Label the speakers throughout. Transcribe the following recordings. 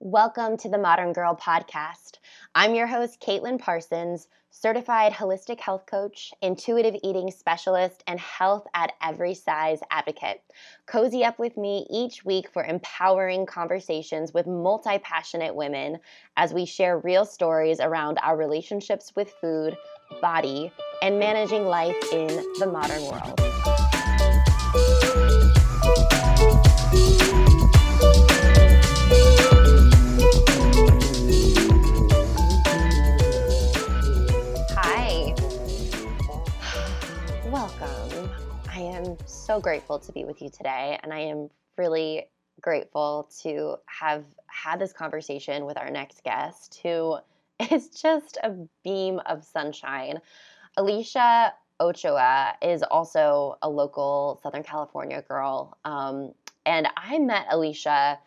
Speaker 1: Welcome to the Modern Girl Podcast. I'm your host, Caitlin Parsons, certified holistic health coach, intuitive eating specialist, and health at every size advocate. Cozy up with me each week for empowering conversations with multi passionate women as we share real stories around our relationships with food, body, and managing life in the modern world. So grateful to be with you today. And I am really grateful to have had this conversation with our next guest, who is just a beam of sunshine. Alicia Ochoa is also a local Southern California girl. Um, and I met Alicia,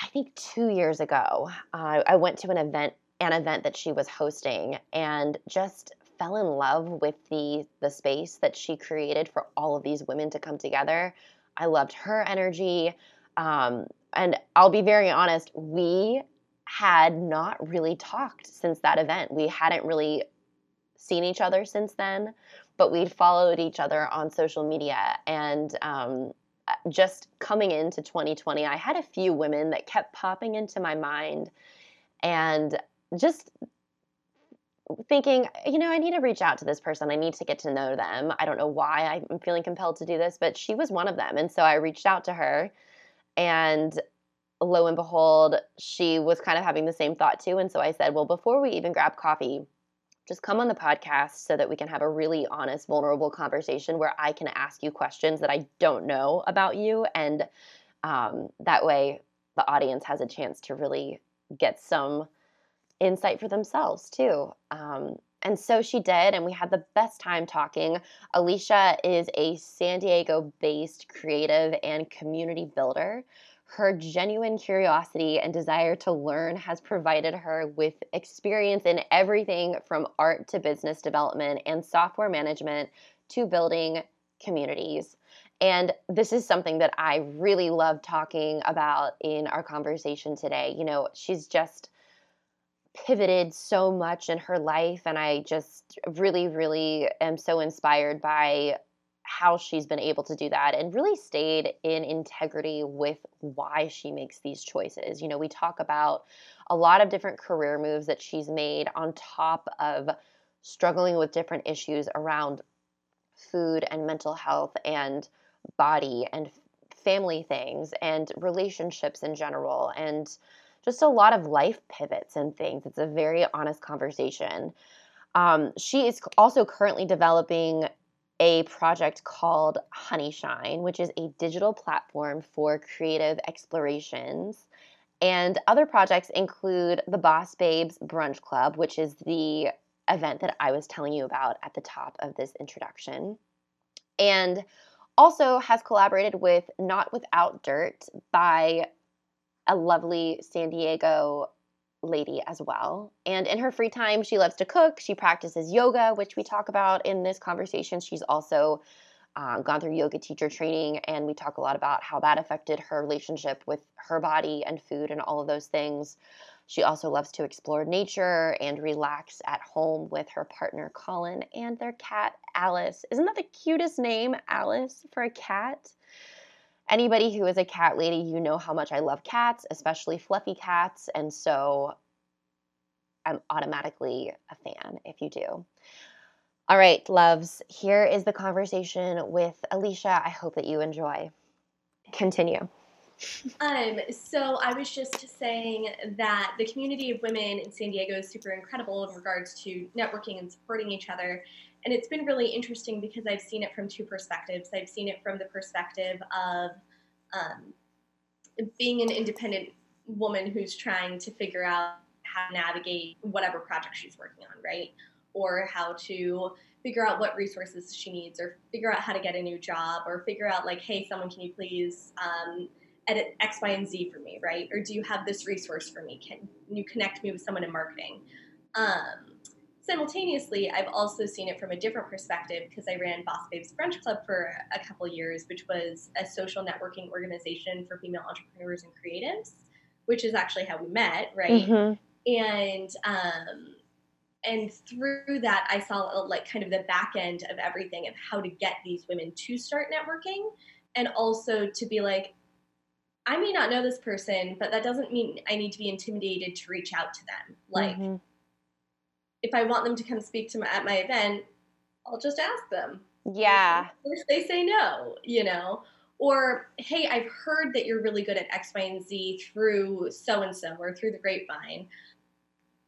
Speaker 1: I think, two years ago. Uh, I went to an event an event that she was hosting and just fell in love with the the space that she created for all of these women to come together. I loved her energy. Um, and I'll be very honest, we had not really talked since that event. We hadn't really seen each other since then, but we'd followed each other on social media. And um, just coming into 2020, I had a few women that kept popping into my mind and just thinking, you know, I need to reach out to this person. I need to get to know them. I don't know why I'm feeling compelled to do this, but she was one of them. And so I reached out to her and lo and behold, she was kind of having the same thought too. And so I said, well, before we even grab coffee, just come on the podcast so that we can have a really honest, vulnerable conversation where I can ask you questions that I don't know about you. And um, that way the audience has a chance to really get some insight for themselves too. Um, and so she did, and we had the best time talking. Alicia is a San Diego based creative and community builder. Her genuine curiosity and desire to learn has provided her with experience in everything from art to business development and software management to building communities. And this is something that I really love talking about in our conversation today. You know, she's just pivoted so much in her life and i just really really am so inspired by how she's been able to do that and really stayed in integrity with why she makes these choices. You know we talk about a lot of different career moves that she's made on top of struggling with different issues around food and mental health and body and family things and relationships in general and just a lot of life pivots and things. It's a very honest conversation. Um, she is also currently developing a project called Honeyshine, which is a digital platform for creative explorations. And other projects include the Boss Babes Brunch Club, which is the event that I was telling you about at the top of this introduction. And also has collaborated with Not Without Dirt by a lovely San Diego lady as well. And in her free time, she loves to cook. She practices yoga, which we talk about in this conversation. She's also um, gone through yoga teacher training, and we talk a lot about how that affected her relationship with her body and food and all of those things. She also loves to explore nature and relax at home with her partner Colin and their cat Alice. Isn't that the cutest name, Alice, for a cat? Anybody who is a cat lady, you know how much I love cats, especially fluffy cats. And so I'm automatically a fan if you do. All right, loves, here is the conversation with Alicia. I hope that you enjoy. Continue.
Speaker 2: Um, so I was just saying that the community of women in San Diego is super incredible in regards to networking and supporting each other. And it's been really interesting because I've seen it from two perspectives. I've seen it from the perspective of um, being an independent woman who's trying to figure out how to navigate whatever project she's working on, right? Or how to figure out what resources she needs, or figure out how to get a new job, or figure out, like, hey, someone, can you please um, edit X, Y, and Z for me, right? Or do you have this resource for me? Can you connect me with someone in marketing? Um, simultaneously, I've also seen it from a different perspective because I ran Boss Babes Brunch Club for a couple years, which was a social networking organization for female entrepreneurs and creatives. which is actually how we met, right?
Speaker 1: Mm-hmm.
Speaker 2: And um, and through that, I saw like kind of the back end of everything of how to get these women to start networking, and also to be like, I may not know this person, but that doesn't mean I need to be intimidated to reach out to them. Like,
Speaker 1: Mm-hmm.
Speaker 2: If I want them to come speak to my, at my event, I'll just ask them.
Speaker 1: Yeah.
Speaker 2: They say no, you know? Or, hey, I've heard that you're really good at X, Y, and Z through so and so or through the grapevine.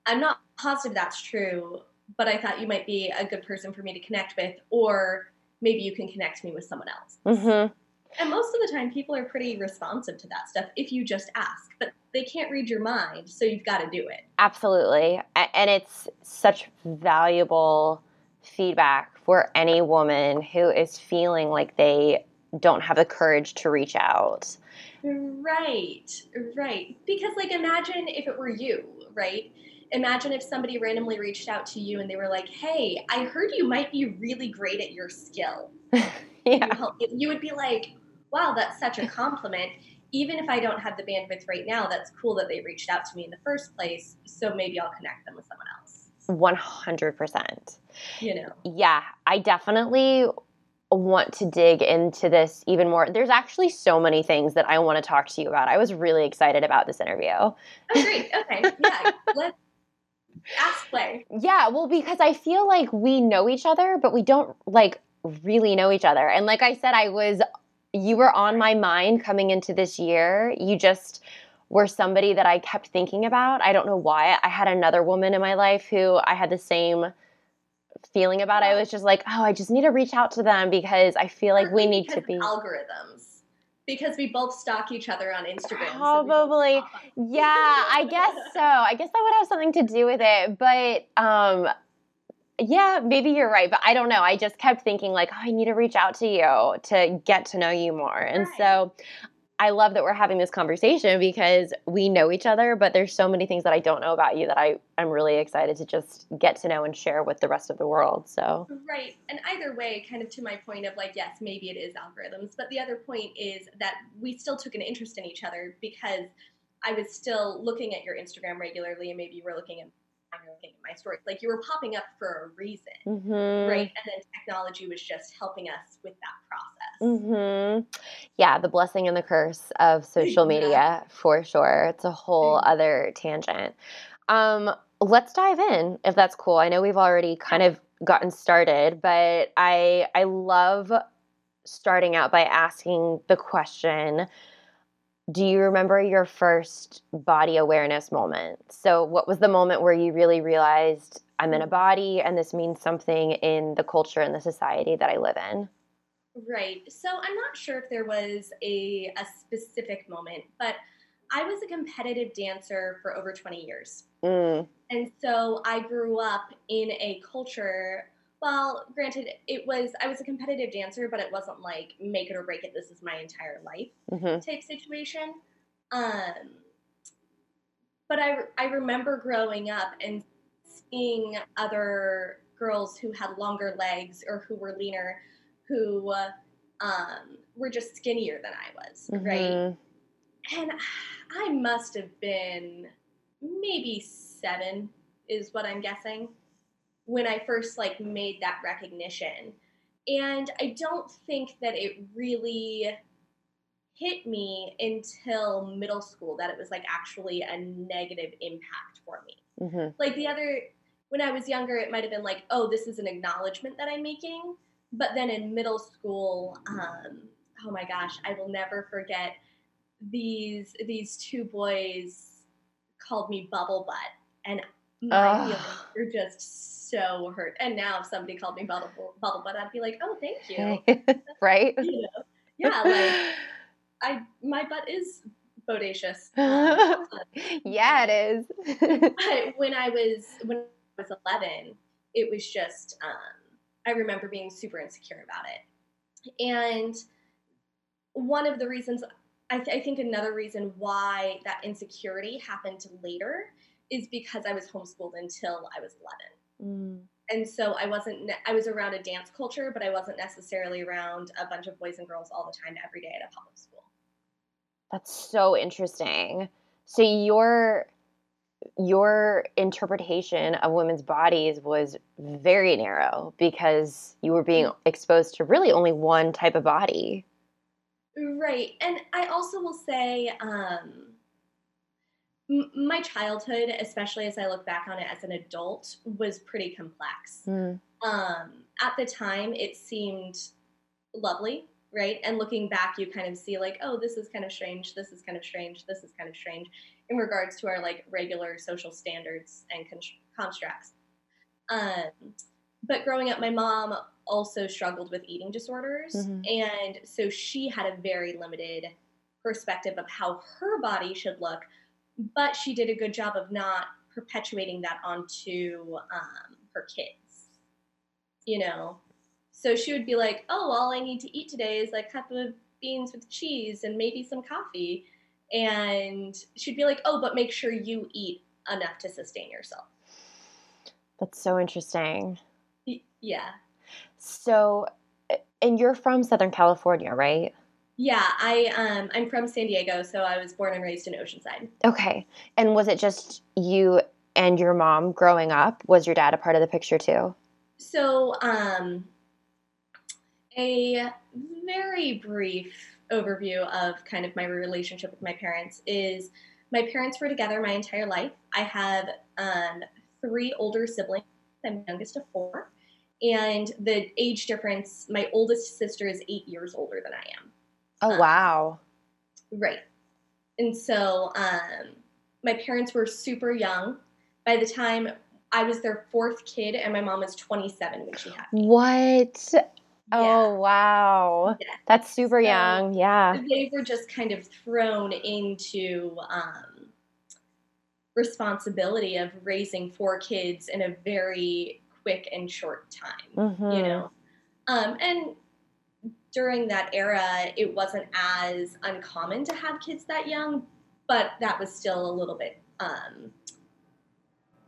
Speaker 2: I'm not positive that's true, but I thought you might be a good person for me to connect with, or maybe you can connect me with someone else.
Speaker 1: Mm-hmm.
Speaker 2: And most of the time, people are pretty responsive to that stuff if you just ask, but they can't read your mind, so you've got to do it.
Speaker 1: Absolutely. And it's such valuable feedback for any woman who is feeling like they don't have the courage to reach out.
Speaker 2: Right, right. Because, like, imagine if it were you, right? Imagine if somebody randomly reached out to you and they were like, hey, I heard you might be really great at your skill.
Speaker 1: Yeah.
Speaker 2: You, help you would be like, wow, that's such a compliment. Even if I don't have the bandwidth right now, that's cool that they reached out to me in the first place. So maybe I'll connect them with someone else.
Speaker 1: 100%.
Speaker 2: You know?
Speaker 1: Yeah, I definitely want to dig into this even more. There's actually so many things that I want to talk to you about. I was really excited about this interview.
Speaker 2: Oh, great. Okay. Yeah. Let's ask play.
Speaker 1: Yeah, well, because I feel like we know each other, but we don't like really know each other. And like I said, I was, you were on my mind coming into this year. You just were somebody that I kept thinking about. I don't know why. I had another woman in my life who I had the same feeling about. I was just like, oh, I just need to reach out to them because I feel like we need to be.
Speaker 2: algorithms. Because we both stalk each other on Instagram. so
Speaker 1: Probably.
Speaker 2: up.
Speaker 1: Yeah, I guess so. I guess that would have something to do with it. But um yeah, maybe you're right, but I don't know. I just kept thinking like, oh, I need to reach out to you to get to know you more. And
Speaker 2: Right.
Speaker 1: so I love that we're having this conversation because we know each other, but there's so many things that I don't know about you that I I'm really excited to just get to know and share with the rest of the world. So,
Speaker 2: Right. And either way, kind of to my point of like, yes, maybe it is algorithms, but the other point is that we still took an interest in each other because I was still looking at your Instagram regularly and maybe you were looking at were looking at my stories. Like you were popping up for a reason.
Speaker 1: mhm.
Speaker 2: Right. And then technology was just helping us with that process.
Speaker 1: hmm Yeah, the blessing and the curse of social
Speaker 2: Yeah.
Speaker 1: media for sure. It's a whole
Speaker 2: Mhm.
Speaker 1: other tangent. Um, let's dive in if that's cool. I know we've already kind of gotten started, but I I love starting out by asking the question do you remember your first body awareness moment? So, what was the moment where you really realized I'm in a body and this means something in the culture and the society that I live in?
Speaker 2: Right. So I'm not sure if there was a, a specific moment, but I was a competitive dancer for over 20 years.
Speaker 1: Mm.
Speaker 2: And so I grew up in a culture. Well, granted, it was I was a competitive dancer, but it wasn't like make it or break it. This is my entire life
Speaker 1: hmm
Speaker 2: type situation. Um, but I I remember growing up and seeing other girls who had longer legs or who were leaner, who um, were just skinnier than I was, right?
Speaker 1: Mhm.
Speaker 2: And I must have been maybe seven, is what I'm guessing, when I first like made that recognition. And I don't think that it really hit me until middle school that it was like actually a negative impact for me.
Speaker 1: Mhm.
Speaker 2: Like the other, when I was younger, it might have been like, oh, this is an acknowledgement that I'm making. But then in middle school, um, oh my gosh, I will never forget these these two boys called me bubble butt, and my feelings were just so hurt. And now if somebody called me bubble bubble butt, I'd be like, oh, thank you.
Speaker 1: right?
Speaker 2: You know? Yeah, like I my butt is bodacious. Um,
Speaker 1: yeah, it is.
Speaker 2: when I was when I was 11, it was just um, I remember being super insecure about it, and one of the reasons I, th- I think another reason why that insecurity happened later is because I was homeschooled until I was 11.
Speaker 1: Mm.
Speaker 2: And so I wasn't, ne- I was around a dance culture, but I wasn't necessarily around a bunch of boys and girls all the time every day at a public school.
Speaker 1: That's so interesting. So your your interpretation of women's bodies was very narrow because you were being exposed to really only one type of body.
Speaker 2: Right. And I also will say, um, my childhood, especially as I look back on it as an adult, was pretty complex.
Speaker 1: Mm.
Speaker 2: Um, at the time, it seemed lovely, right? And looking back, you kind of see, like, oh, this is kind of strange, this is kind of strange, this is kind of strange in regards to our like regular social standards and con- constructs. Um, but growing up, my mom also struggled with eating disorders,
Speaker 1: Mhm.
Speaker 2: and so she had a very limited perspective of how her body should look. But she did a good job of not perpetuating that onto um, her kids. You know, so she would be like, "Oh, all I need to eat today is like a cup of beans with cheese and maybe some coffee," and she'd be like, "Oh, but make sure you eat enough to sustain yourself."
Speaker 1: That's so interesting.
Speaker 2: Yeah.
Speaker 1: So, and you're from Southern California, right?
Speaker 2: Yeah, I um I'm from San Diego, so I was born and raised in Oceanside.
Speaker 1: Okay. And was it just you and your mom growing up? Was your dad a part of the picture too?
Speaker 2: So, um a very brief overview of kind of my relationship with my parents is my parents were together my entire life. I have um three older siblings. I'm youngest of four. And the age difference, my oldest sister is eight years older than I am.
Speaker 1: Oh,
Speaker 2: Uh,
Speaker 1: wow.
Speaker 2: Right. And so um, my parents were super young. By the time I was their fourth kid, and my mom was 27 when she had me.
Speaker 1: What?
Speaker 2: Yeah.
Speaker 1: Oh, wow.
Speaker 2: Yeah.
Speaker 1: That's super
Speaker 2: So-
Speaker 1: young. Yeah.
Speaker 2: They were just kind of thrown into um, responsibility of raising four kids in a very quick and short time.
Speaker 1: Mhm.
Speaker 2: you know um, and during that era it wasn't as uncommon to have kids that young but that was still a little bit um,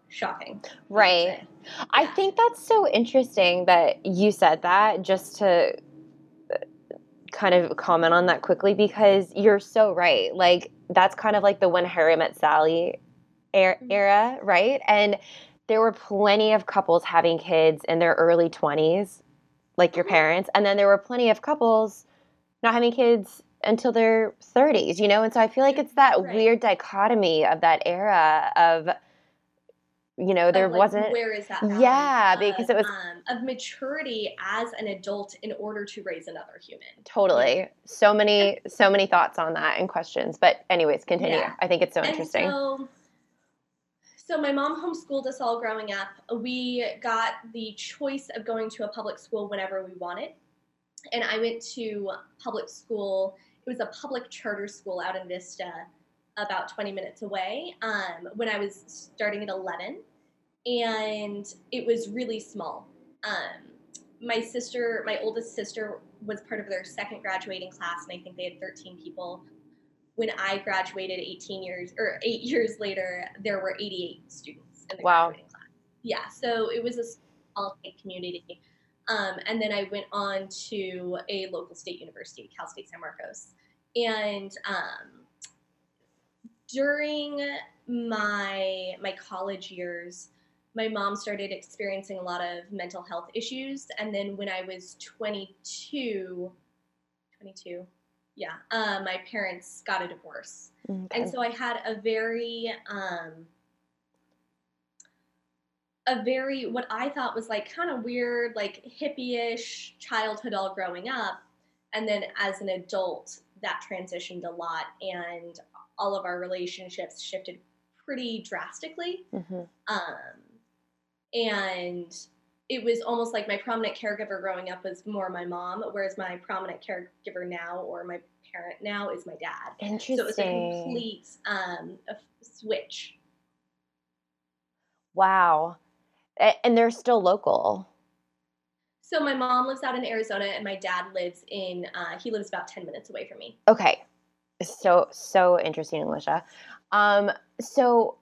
Speaker 2: shocking
Speaker 1: Right. I think that's so interesting that you said that just to uh, kind of comment on that quickly because you're so right. Like that's kind of like the when Harry met Sally er-
Speaker 2: Mhm.
Speaker 1: era, right? And there were plenty of couples having kids in their early 20s like your parents and then there were plenty of couples not having kids until their 30s, you know? And so I feel like it's that
Speaker 2: Right.
Speaker 1: weird dichotomy of that era of you know, there
Speaker 2: like,
Speaker 1: wasn't
Speaker 2: where is that
Speaker 1: Yeah,
Speaker 2: of,
Speaker 1: because it was-
Speaker 2: um, of maturity as an adult in order to raise another human
Speaker 1: Totally. So many, so many thoughts on that and questions. But anyways, continue.
Speaker 2: Yeah.
Speaker 1: I think it's so
Speaker 2: And
Speaker 1: interesting.
Speaker 2: so, so my mom homeschooled us all growing up. We got the choice of going to a public school whenever we wanted. And I went to public school. It was a public charter school out in Vista, about 20 minutes away, um, when I was starting at 11. And it was really small. Um, my sister, my oldest sister, was part of their second graduating class, and I think they had 13 people when I graduated 18 years or eight years later, there were 88 students in the
Speaker 1: Wow.
Speaker 2: graduating class. Yeah, so it was a small community. Um, and then I went on to a local state university, Cal State San Marcos. And um, during my my college years, my mom started experiencing a lot of mental health issues. And then when I was 22, 22, yeah, uh, my parents got a divorce.
Speaker 1: Okay.
Speaker 2: And so I had a very, um, a very, what I thought was like kind of weird, like hippie-ish childhood all growing up. And then as an adult, that transitioned a lot and all of our relationships shifted pretty drastically.
Speaker 1: Mhm.
Speaker 2: Um, and it was almost like my prominent caregiver growing up was more my mom, whereas my prominent caregiver now or my parent now is my dad.
Speaker 1: Interesting.
Speaker 2: So it was a complete um, a switch.
Speaker 1: wow. And they're still local.
Speaker 2: So my mom lives out in Arizona, and my dad lives in. Uh, he lives about ten minutes away from me.
Speaker 1: Okay. So so interesting, Alicia. Um, so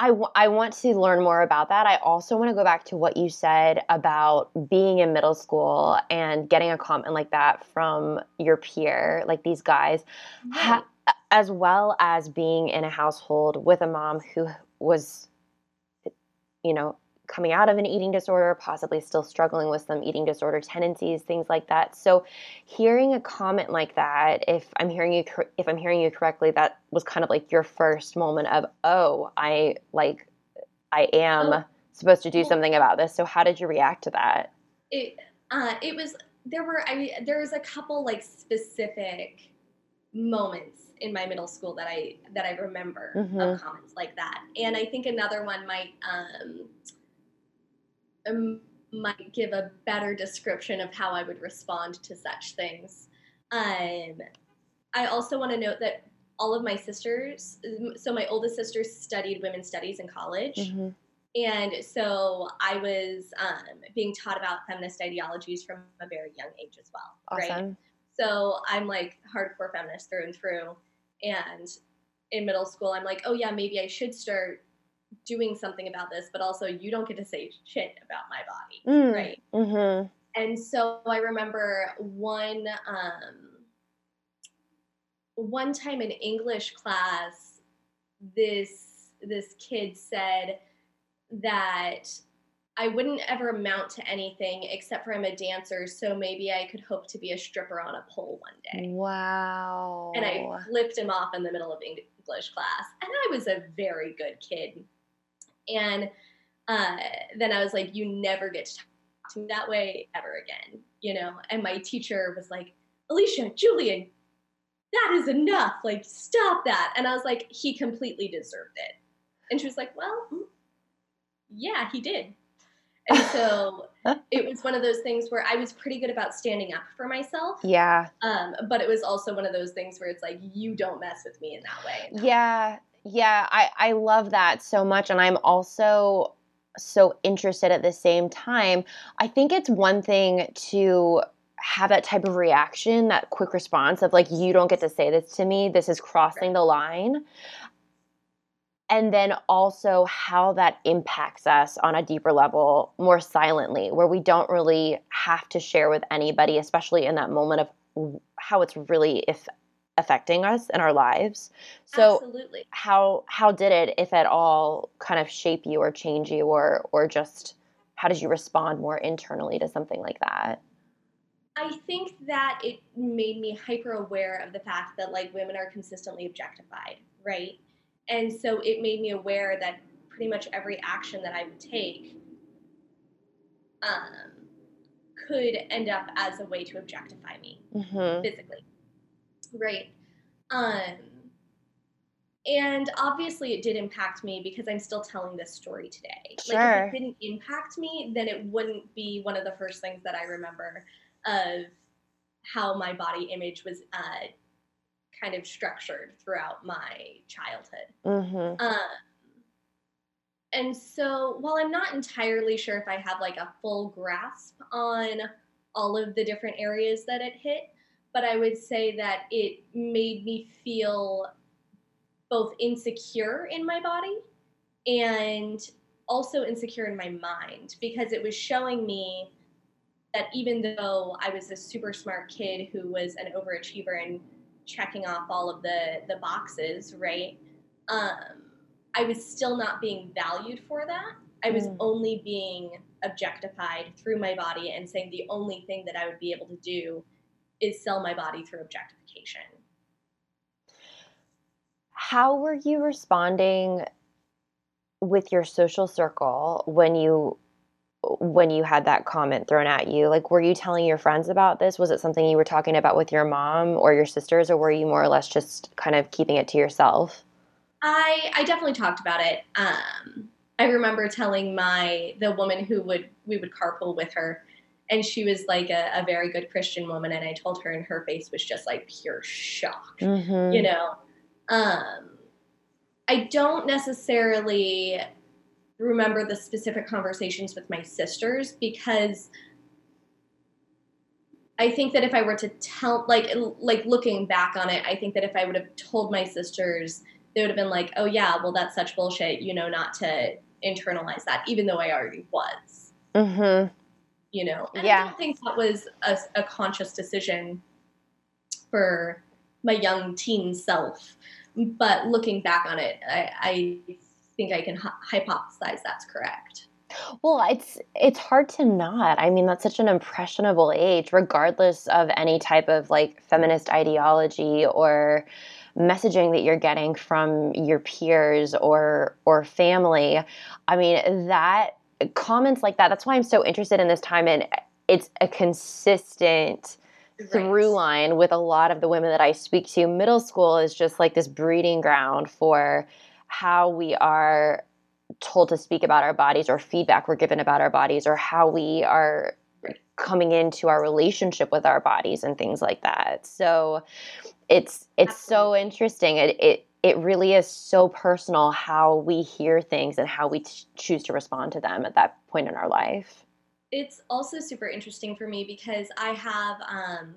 Speaker 1: I, w- I want to learn more about that. I also want to go back to what you said about being in middle school and getting a comment like that from your peer, like these guys. Ha- mm-hmm. as well as being in a household with a mom who was, you know, coming out of an eating disorder, possibly still struggling with some eating disorder tendencies, things like that. So, hearing a comment like that, if I'm hearing you, if I'm hearing you correctly, that was kind of like your first moment of, oh, I like, I am oh. supposed to do something about this. So, how did you react to that?
Speaker 2: It, uh, it was there were I mean there was a couple like specific moments in my middle school that I that I remember mm-hmm. of comments like that. And I think another one might um, um, might give a better description of how I would respond to such things. Um, I also want to note that all of my sisters, so my oldest sister studied women's studies in college. Mm-hmm. And so I was um, being taught about feminist ideologies from a very young age as well. Awesome. Right. So I'm like hardcore feminist through and through. And in middle school, I'm like, oh yeah, maybe I should start doing something about this, but also you don't get to say shit about my body, mm. right? Mm-hmm. And so I remember one um, one time in English class, this this kid said that I wouldn't ever amount to anything except for I'm a dancer, so maybe I could hope to be a stripper on a pole one day.
Speaker 1: Wow.
Speaker 2: And I flipped him off in the middle of English class. And I was a very good kid. And uh, then I was like, you never get to talk to me that way ever again, you know? And my teacher was like, Alicia, Julian, that is enough. Like, stop that. And I was like, he completely deserved it. And she was like, well, mm, yeah, he did. And so it was one of those things where I was pretty good about standing up for myself.
Speaker 1: Yeah.
Speaker 2: Um, but it was also one of those things where it's like, you don't mess with me in that way.
Speaker 1: Yeah. Yeah, I, I love that so much. And I'm also so interested at the same time. I think it's one thing to have that type of reaction, that quick response of like, you don't get to say this to me, this is crossing the line. And then also how that impacts us on a deeper level more silently, where we don't really have to share with anybody, especially in that moment of how it's really if affecting us in our lives. So
Speaker 2: Absolutely.
Speaker 1: how how did it, if at all, kind of shape you or change you or or just how did you respond more internally to something like that?
Speaker 2: I think that it made me hyper aware of the fact that like women are consistently objectified, right? And so it made me aware that pretty much every action that I would take um, could end up as a way to objectify me mm-hmm. physically right? Um, and obviously, it did impact me because I'm still telling this story today.
Speaker 1: Sure.
Speaker 2: Like, if it didn't impact me, then it wouldn't be one of the first things that I remember of how my body image was uh, kind of structured throughout my childhood. Mm-hmm. Um, and so, while I'm not entirely sure if I have like a full grasp on all of the different areas that it hit, but I would say that it made me feel both insecure in my body and also insecure in my mind because it was showing me that even though I was a super smart kid who was an overachiever and checking off all of the the boxes, right? Um, I was still not being valued for that. I was mm. only being objectified through my body and saying the only thing that I would be able to do is sell my body through objectification.
Speaker 1: How were you responding with your social circle when you when you had that comment thrown at you? Like were you telling your friends about this? Was it something you were talking about with your mom or your sisters or were you more or less just kind of keeping it to yourself?
Speaker 2: I I definitely talked about it. Um I remember telling my the woman who would we would carpool with her and she was like a, a, very good Christian woman, and I told her, and her face was just like pure shock, mm-hmm. you know. Um, I don't necessarily remember the specific conversations with my sisters because I think that if I were to tell, like, like looking back on it, I think that if I would have told my sisters, they would have been like, "Oh yeah, well that's such bullshit," you know, not to internalize that, even though I already was. Mm-hmm you know. And
Speaker 1: yeah.
Speaker 2: I don't think that was a, a conscious decision for my young teen self. But looking back on it, I, I think I can hypothesize that's correct.
Speaker 1: Well, it's it's hard to not. I mean, that's such an impressionable age, regardless of any type of like feminist ideology or messaging that you're getting from your peers or or family. I mean, that comments like that. That's why I'm so interested in this time, and it's a consistent right. through line with a lot of the women that I speak to. Middle school is just like this breeding ground for how we are told to speak about our bodies or feedback we're given about our bodies or how we are coming into our relationship with our bodies and things like that. So it's it's so interesting. It it it really is so personal how we hear things and how we t- choose to respond to them at that point in our life.
Speaker 2: It's also super interesting for me because I have um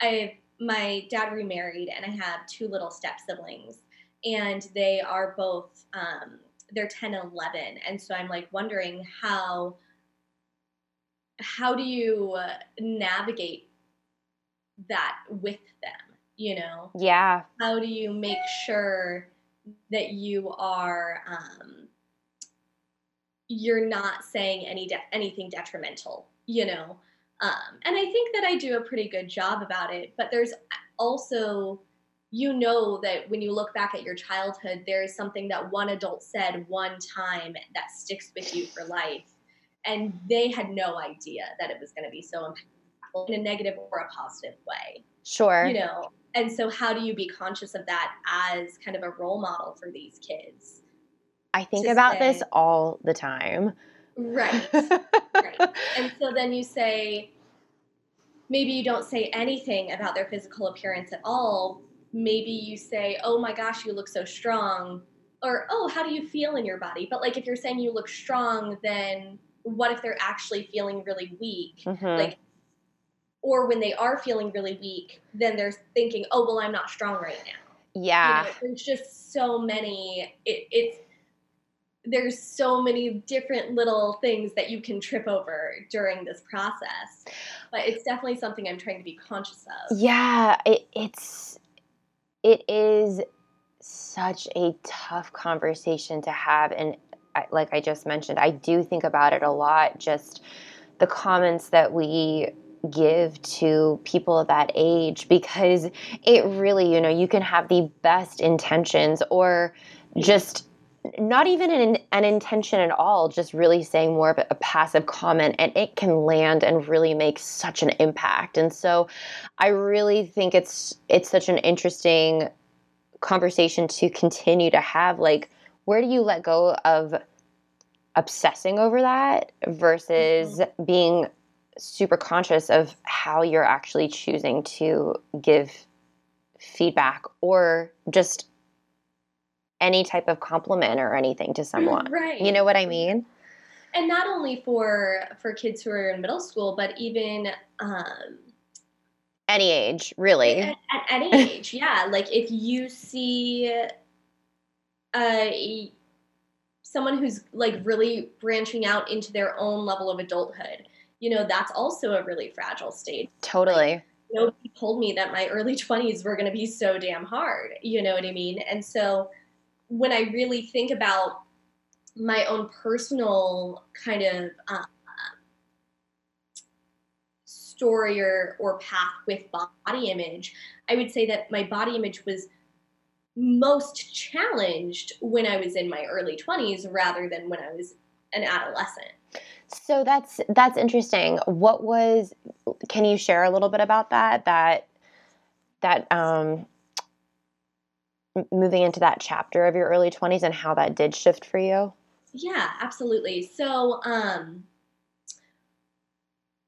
Speaker 2: I my dad remarried and I have two little step siblings and they are both um they're 10 and 11 and so i'm like wondering how how do you uh, navigate that with them you know
Speaker 1: yeah
Speaker 2: how do you make sure that you are um you're not saying any de- anything detrimental you know um and i think that i do a pretty good job about it but there's also you know that when you look back at your childhood, there is something that one adult said one time that sticks with you for life. And they had no idea that it was going to be so impactful in a negative or a positive way.
Speaker 1: Sure.
Speaker 2: You know, and so how do you be conscious of that as kind of a role model for these kids?
Speaker 1: I think about say, this all the time.
Speaker 2: Right. right. And so then you say, maybe you don't say anything about their physical appearance at all, maybe you say, "Oh my gosh, you look so strong," or "Oh, how do you feel in your body?" But like if you're saying you look strong, then what if they're actually feeling really weak? Mm-hmm. Like or when they are feeling really weak, then they're thinking, "Oh, well, I'm not strong right now."
Speaker 1: Yeah.
Speaker 2: You know, there's just so many it, it's there's so many different little things that you can trip over during this process but it's definitely something i'm trying to be conscious of
Speaker 1: yeah it, it's it is such a tough conversation to have and like i just mentioned i do think about it a lot just the comments that we give to people of that age because it really you know you can have the best intentions or just not even an, an intention at all just really saying more of a, passive comment and it can land and really make such an impact and so i really think it's it's such an interesting conversation to continue to have like where do you let go of obsessing over that versus mm-hmm. being super conscious of how you're actually choosing to give feedback or just any type of compliment or anything to someone.
Speaker 2: Right.
Speaker 1: You know what I mean?
Speaker 2: And not only for for kids who are in middle school, but even um,
Speaker 1: any age, really.
Speaker 2: At, at any age, yeah. Like if you see uh, someone who's like really branching out into their own level of adulthood, you know, that's also a really fragile state.
Speaker 1: Totally.
Speaker 2: Like, nobody told me that my early 20s were going to be so damn hard. You know what I mean? And so when I really think about my own personal kind of uh, story or, or path with body image, I would say that my body image was most challenged when I was in my early 20s rather than when I was an adolescent.
Speaker 1: So that's that's interesting. What was can you share a little bit about that that that um moving into that chapter of your early 20s and how that did shift for you?
Speaker 2: Yeah, absolutely. So, um,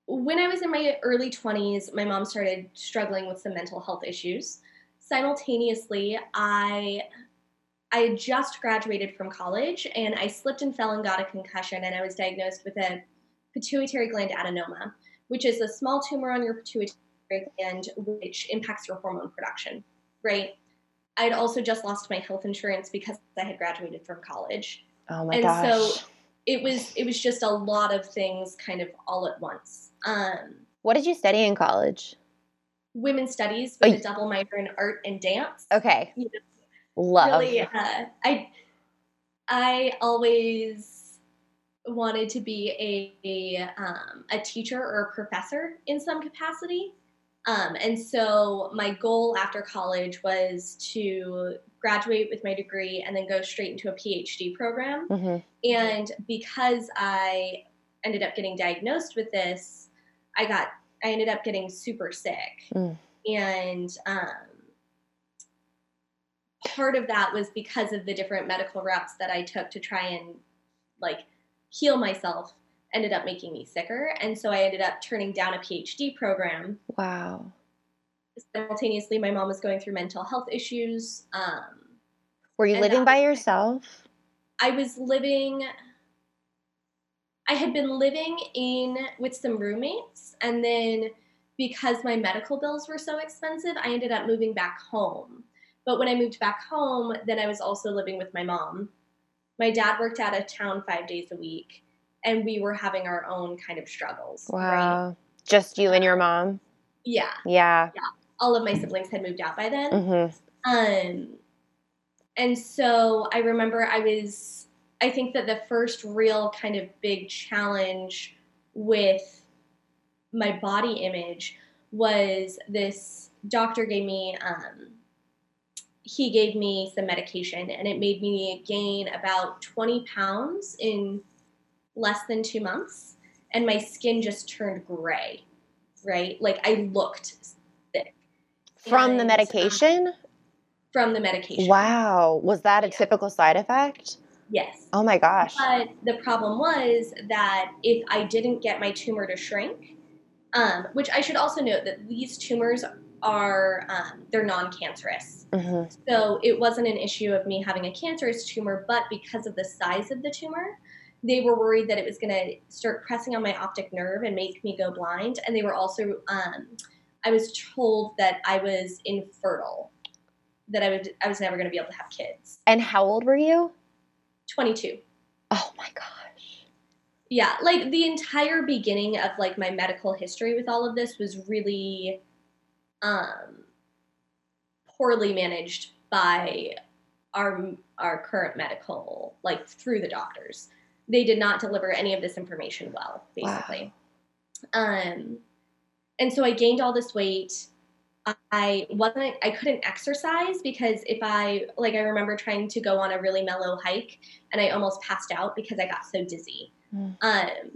Speaker 2: when I was in my early 20s, my mom started struggling with some mental health issues. Simultaneously, I I had just graduated from college and I slipped and fell and got a concussion and I was diagnosed with a pituitary gland adenoma, which is a small tumor on your pituitary gland which impacts your hormone production, right? I had also just lost my health insurance because I had graduated from college.
Speaker 1: Oh my gosh.
Speaker 2: and
Speaker 1: gosh.
Speaker 2: so it was it was just a lot of things kind of all at once. Um,
Speaker 1: what did you study in college?
Speaker 2: women's studies
Speaker 1: Oh,
Speaker 2: with
Speaker 1: y-
Speaker 2: a double minor in art and dance.
Speaker 1: Okay.
Speaker 2: You know,
Speaker 1: Love.
Speaker 2: really uh, i i always wanted to be a a, um, a teacher or a professor in some capacity um, and so my goal after college was to graduate with my degree and then go straight into a phd program
Speaker 1: hmm
Speaker 2: and because i ended up getting diagnosed with this i got i ended up getting super sick
Speaker 1: Mm.
Speaker 2: and um, part of that was because of the different medical routes that i took to try and like heal myself ended up making me sicker and so i ended up turning down a phd program
Speaker 1: Wow.
Speaker 2: simultaneously my mom was going through mental health issues um,
Speaker 1: Were you living by yourself?
Speaker 2: I was living I had been living in with some roommates and then because my medical bills were so expensive, I ended up moving back home. But when I moved back home, then I was also living with my mom. My dad worked out of town 5 days a week and we were having our own kind of struggles, right?
Speaker 1: Wow. Just you and your mom?
Speaker 2: Yeah,
Speaker 1: Yeah.
Speaker 2: all of my siblings had moved out by then.
Speaker 1: Mm-hmm.
Speaker 2: Um, and so I remember I was, I think that the first real kind of big challenge with my body image was this doctor gave me, um, he gave me some medication and it made me gain about 20 pounds in less than two months. And my skin just turned gray, right? Like I looked sick
Speaker 1: From the
Speaker 2: And, um,
Speaker 1: medication?
Speaker 2: from the medication.
Speaker 1: Wow. Was that a
Speaker 2: Yeah.
Speaker 1: typical side effect?
Speaker 2: Yes.
Speaker 1: Oh my gosh.
Speaker 2: But the problem was that if I didn't get my tumor to shrink, um, which I should also note that these tumors are um, they're non-cancerous,
Speaker 1: hmm
Speaker 2: so it wasn't an issue of me having a cancerous tumor, but because of the size of the tumor, they were worried that it was going to start pressing on my optic nerve and make me go blind, and they were also um, I was told that I was infertile, that I would I was never going to be able to have kids.
Speaker 1: And how old were you?
Speaker 2: 22.
Speaker 1: Oh my gosh.
Speaker 2: yeah like the entire beginning of like my medical history with all of this was really um poorly managed by our our current medical like through the doctors. They did not deliver any of this information well basically. Um and so i gained all this weight. I wasn't i couldn't exercise because if i like i remember trying to go on a really mellow hike and i almost passed out because i got so dizzy.
Speaker 1: Mm.
Speaker 2: um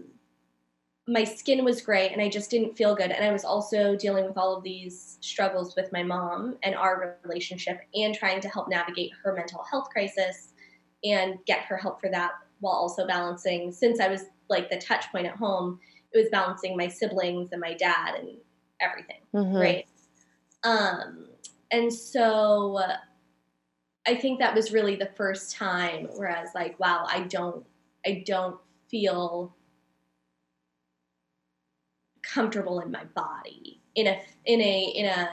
Speaker 2: my skin was gray and i just didn't feel good and i was also dealing with all of these struggles with my mom and our relationship and trying to help navigate her mental health crisis and get her help for that while also balancing since i was like the touch point at home it was balancing my siblings and my dad and everything
Speaker 1: Mhm.
Speaker 2: right um and so i think that was really the first time where i was like wow i don't i don't feel comfortable in my body in a in a in a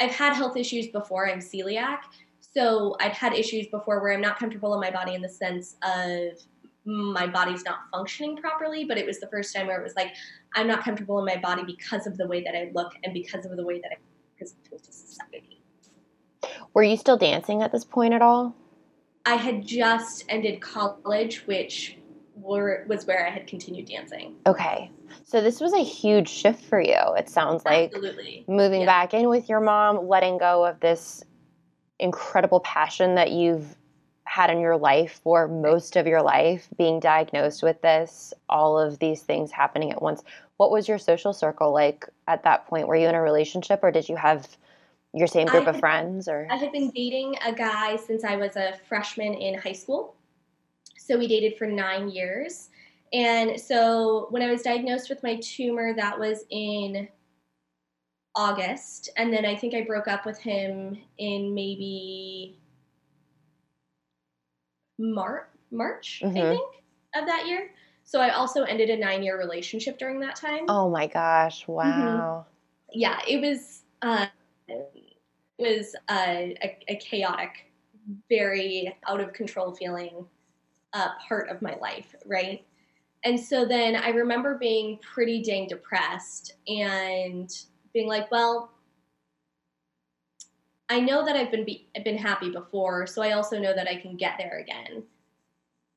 Speaker 2: i've had health issues before i'm celiac so i've had issues before where i'm not comfortable in my body in the sense of my body's not functioning properly but it was the first time where it was like i'm not comfortable in my body because of the way that i look and because of the way that i present to society
Speaker 1: Were you still dancing at this point at all?
Speaker 2: i had just ended college which were, was where i had continued dancing
Speaker 1: Okay. So this was a huge shift for you. It sounds like
Speaker 2: absolutely
Speaker 1: moving
Speaker 2: Yeah.
Speaker 1: back in with your mom, letting go of this incredible passion that you've had in your life for most of your life, being diagnosed with this, all of these things happening at once. What was your social circle like at that point? Were you in a relationship or did you have your same group
Speaker 2: I
Speaker 1: of friends or
Speaker 2: I had been dating a guy since I was a freshman in high school. So we dated for nine years. And so when I was diagnosed with my tumor, that was in August. And then I think I broke up with him in maybe Mar- March, I
Speaker 1: Mhm.
Speaker 2: think, of that year. So I also ended a nine year relationship during that time
Speaker 1: Oh my gosh,
Speaker 2: Mm-hmm.
Speaker 1: wow.
Speaker 2: yeah, it was uh, it was a, a chaotic, very out of control feeling uh, part of my life, right? And so then I remember being pretty dang depressed and being like, well, I know that I've been be- I've been happy before, so I also know that I can get there again.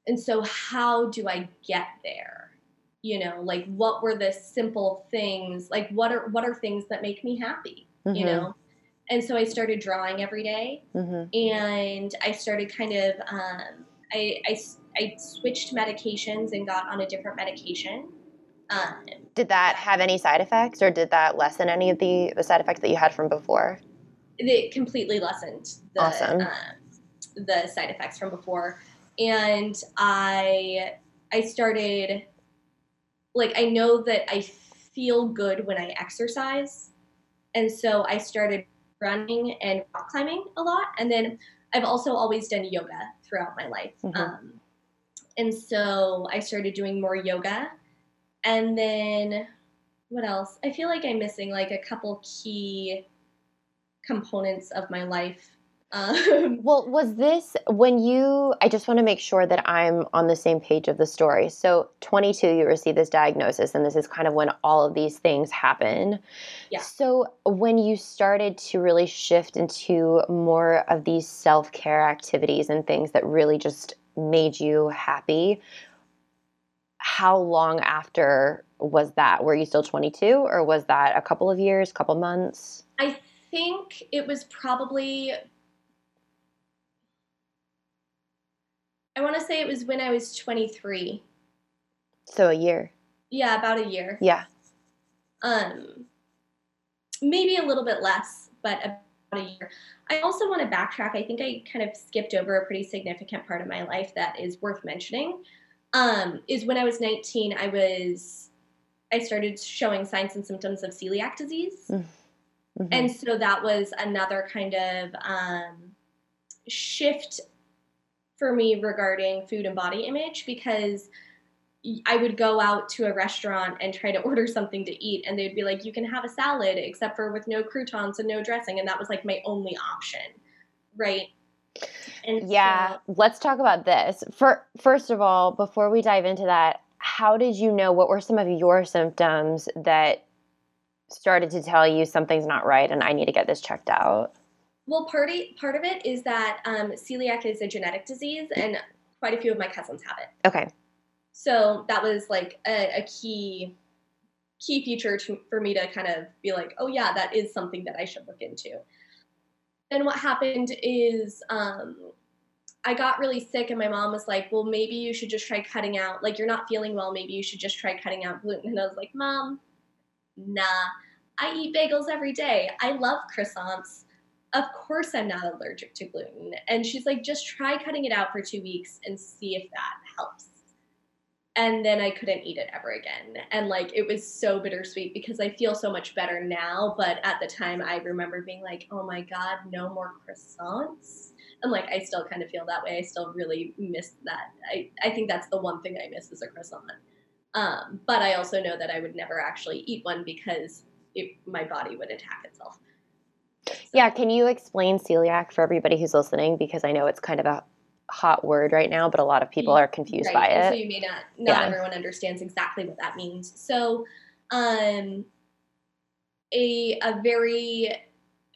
Speaker 2: And so how do I get there? You know, like what were the simple things? Like what are what are things that make me happy?
Speaker 1: Mhm.
Speaker 2: You know? And so I started drawing every day
Speaker 1: Mhm.
Speaker 2: and I started kind of um, I, I I switched medications and got on a different medication. Um,
Speaker 1: Did that have any side effects, or did that lessen any of the, the side effects that you had from before?
Speaker 2: it completely lessened the
Speaker 1: Awesome.
Speaker 2: uh, the side effects from before, and I I started like I know that I feel good when I exercise, and so I started running and rock climbing a lot, and then I've also always done yoga throughout my life,
Speaker 1: Mhm.
Speaker 2: um, and so I started doing more yoga, and then what else? I feel like I'm missing like a couple key components of my life. Um,
Speaker 1: Well, was this when you? I just want to make sure that I'm on the same page of the story. So, 22, you receive this diagnosis, and this is kind of when all of these things happen.
Speaker 2: Yeah.
Speaker 1: So, when you started to really shift into more of these self care activities and things that really just made you happy, how long after was that? Were you still 22, or was that a couple of years, couple months?
Speaker 2: I think it was probably. I want to say it was when I was 23.
Speaker 1: So, a year.
Speaker 2: Yeah, about a year.
Speaker 1: Yeah.
Speaker 2: Um, maybe a little bit less, but a year. I also want to backtrack. I think I kind of skipped over a pretty significant part of my life that is worth mentioning. Um, is when I was 19, I was I started showing signs and symptoms of celiac disease.
Speaker 1: Mhm.
Speaker 2: And so that was another kind of um, shift for me regarding food and body image because I would go out to a restaurant and try to order something to eat, and they'd be like, You can have a salad, except for with no croutons and no dressing. And that was like my only option, right? And
Speaker 1: Yeah,
Speaker 2: so-
Speaker 1: let's talk about this. For first of all, before we dive into that, how did you know what were some of your symptoms that started to tell you something's not right and I need to get this checked out?
Speaker 2: Well, part of, part of it is that um, celiac is a genetic disease, and quite a few of my cousins have it.
Speaker 1: Okay.
Speaker 2: So that was like a, a key key feature to, for me to kind of be like, oh yeah, that is something that I should look into. And what happened is um, I got really sick, and my mom was like, well, maybe you should just try cutting out. Like you're not feeling well, maybe you should just try cutting out gluten. And I was like, mom, nah, I eat bagels every day. I love croissants. Of course, I'm not allergic to gluten. And she's like, just try cutting it out for two weeks and see if that helps and then I couldn't eat it ever again. And like it was so bittersweet because I feel so much better now, but at the time I remember being like, "Oh my god, no more croissants." And like I still kind of feel that way. I still really miss that. I I think that's the one thing I miss is a croissant. Um, but I also know that I would never actually eat one because it, my body would attack itself.
Speaker 1: Yeah, can you explain celiac for everybody who's listening because I know it's kind of a hot word right now, but a lot of people are confused by
Speaker 2: Right, and So you may not not
Speaker 1: Yeah.
Speaker 2: everyone understands exactly what that means. So um a a very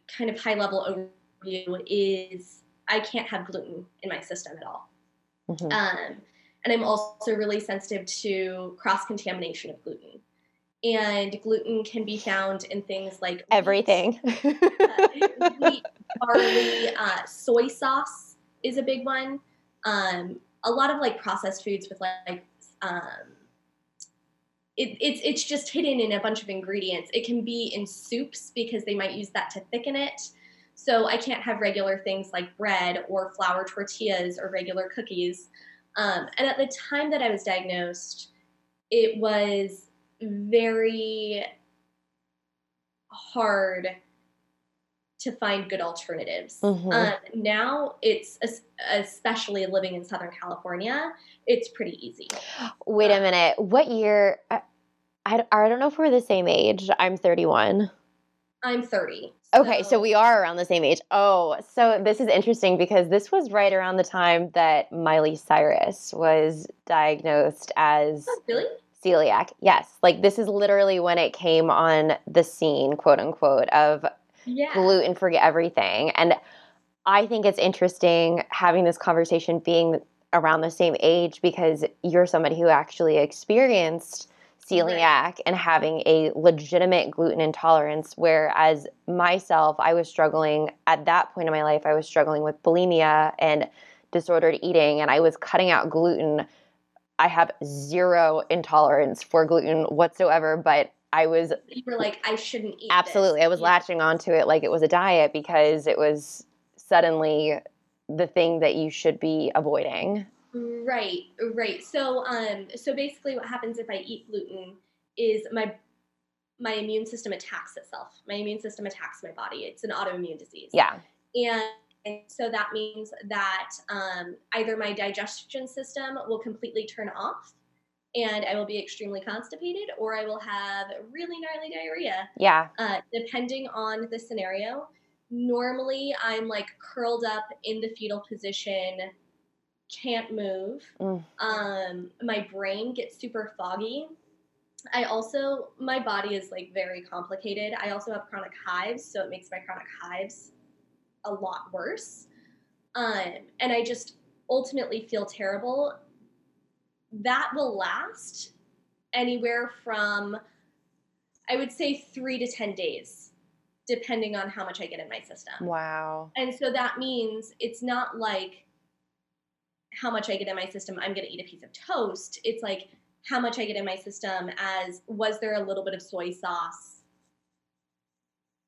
Speaker 2: kind of high level overview is I can't have gluten in my system at all.
Speaker 1: Mhm.
Speaker 2: Um and I'm also really sensitive to cross contamination of gluten. And gluten can be found in things like wheat,
Speaker 1: Everything.
Speaker 2: uh, wheat, barley, uh, soy sauce is a big one. Um, a lot of like processed foods with like um, it, it's it's just hidden in a bunch of ingredients. It can be in soups because they might use that to thicken it. So I can't have regular things like bread or flour tortillas or regular cookies. Um, and at the time that I was diagnosed, it was very hard to find good alternatives.
Speaker 1: Mhm.
Speaker 2: Um, now it's especially living in Southern California, it's pretty easy.
Speaker 1: Wait a minute. What year? I, I, I don't know if we're the same age. I'm 31.
Speaker 2: I'm 30.
Speaker 1: Okay, so we are around the same age. Oh, so this is interesting because this was right around the time that Miley Cyrus was diagnosed as
Speaker 2: Oh, really?
Speaker 1: Celiac, yes. Like this is literally when it came on the scene, quote unquote, of
Speaker 2: Yeah.
Speaker 1: gluten free everything. And I think it's interesting having this conversation being around the same age because you're somebody who actually experienced celiac and having a legitimate gluten intolerance. Whereas myself, I was struggling at that point in my life, I was struggling with bulimia and disordered eating, and I was cutting out gluten. I have zero intolerance for gluten whatsoever, but I was
Speaker 2: You were like, I shouldn't eat. this."
Speaker 1: absolutely, I was
Speaker 2: Yeah.
Speaker 1: latching onto it like it was a diet because it was suddenly the thing that you should be avoiding.
Speaker 2: Right, right. So, um, so basically, what happens if I eat gluten is my my immune system attacks itself. My immune system attacks my body. It's an autoimmune disease.
Speaker 1: Yeah.
Speaker 2: and, and so that means that um, either my digestion system will completely turn off, and I will be extremely constipated, or I will have really gnarly diarrhea,
Speaker 1: Yeah.
Speaker 2: uh, depending on the scenario. Normally, I'm like curled up in the fetal position, can't move.
Speaker 1: Mm.
Speaker 2: Um, my brain gets super foggy. I also, my body is like very complicated. I also have chronic hives, so it makes my chronic hives a lot worse. Um, and I just ultimately feel terrible. That will last anywhere from, I would say, three to 10 days, depending on how much I get in my system.
Speaker 1: Wow.
Speaker 2: And so that means it's not like how much I get in my system, I'm going to eat a piece of toast. It's like how much I get in my system as was there a little bit of soy sauce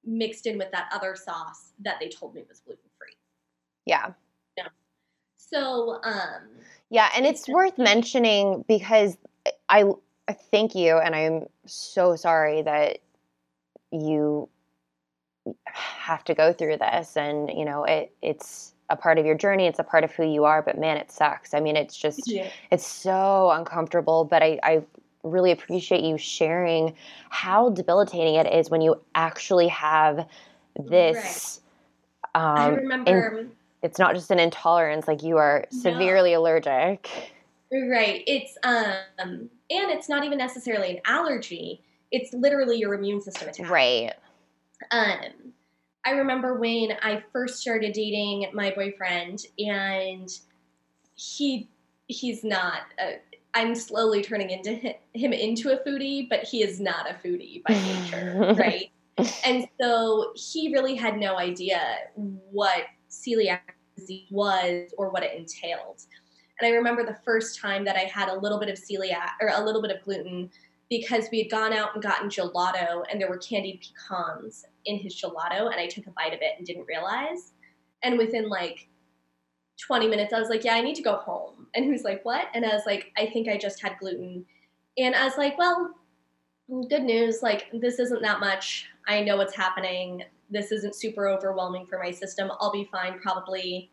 Speaker 2: mixed in with that other sauce that they told me was gluten free.
Speaker 1: Yeah.
Speaker 2: So, um,
Speaker 1: Yeah, and it's worth mentioning because I, I thank you, and I'm so sorry that you have to go through this, and you know it. It's a part of your journey. It's a part of who you are. But man, it sucks. I mean, it's just it's so uncomfortable. But I, I really appreciate you sharing how debilitating it is when you actually have this.
Speaker 2: I
Speaker 1: Um,
Speaker 2: remember.
Speaker 1: It's not just an intolerance; like you are
Speaker 2: No.
Speaker 1: severely allergic.
Speaker 2: Right. It's um and it's not even necessarily an allergy. It's literally your immune system attack.
Speaker 1: Right.
Speaker 2: Um I remember when I first started dating my boyfriend and he he's not I'm slowly turning into him into a foodie, but he is not a foodie by nature, right? And so he really had no idea what celiac disease was or what it entailed. And I remember the first time that I had a little bit of celiac or a little bit of gluten because we had gone out and gotten gelato and there were candied pecans in his gelato and I took a bite of it and didn't realize. And within like 20 minutes, I was like, Yeah, I need to go home. And he was like, What? And I was like, I think I just had gluten. And I was like, Well, good news. Like, this isn't that much. I know what's happening. This isn't super overwhelming for my system. I'll be fine probably.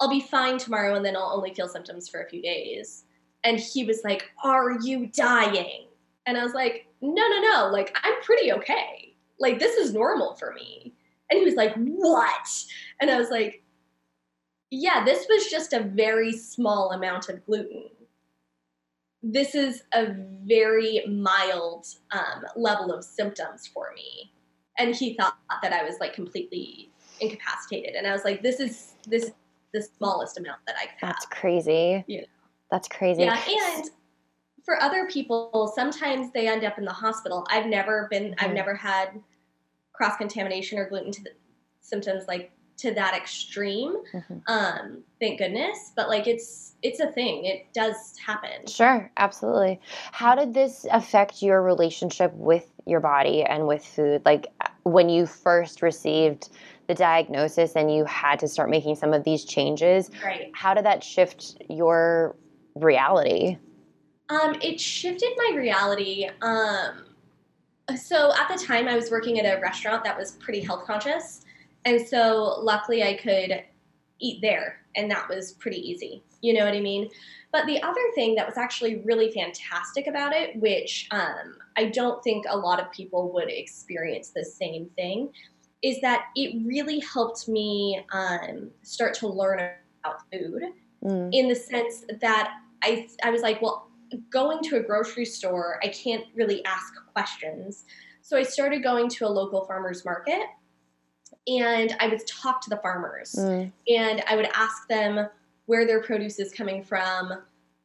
Speaker 2: I'll be fine tomorrow and then I'll only feel symptoms for a few days. And he was like, Are you dying? And I was like, No, no, no. Like, I'm pretty okay. Like, this is normal for me. And he was like, What? And I was like, Yeah, this was just a very small amount of gluten. This is a very mild um, level of symptoms for me. And he thought that I was like completely incapacitated. And I was like, This is this the smallest amount that I could have.
Speaker 1: That's crazy.
Speaker 2: Yeah.
Speaker 1: That's crazy.
Speaker 2: Yeah, and for other people, sometimes they end up in the hospital. I've never been, I've
Speaker 1: Mhm.
Speaker 2: never had cross contamination or gluten to the symptoms like to that extreme.
Speaker 1: Mhm.
Speaker 2: Um, thank goodness. But like it's it's a thing. It does happen.
Speaker 1: Sure, absolutely. How did this affect your relationship with your body and with food? Like when you first received the diagnosis and you had to start making some of these changes,
Speaker 2: Right.
Speaker 1: how did that shift your reality?
Speaker 2: Um, it shifted my reality. Um, so at the time, I was working at a restaurant that was pretty health conscious, and so luckily I could eat there, and that was pretty easy. You know what I mean? But the other thing that was actually really fantastic about it, which um, I don't think a lot of people would experience the same thing, is that it really helped me um, start to learn about food
Speaker 1: Mm.
Speaker 2: in the sense that I I was like, well, going to a grocery store, I can't really ask questions. So I started going to a local farmer's market and I would talk to the farmers
Speaker 1: Mm.
Speaker 2: and I would ask them where their produce is coming from,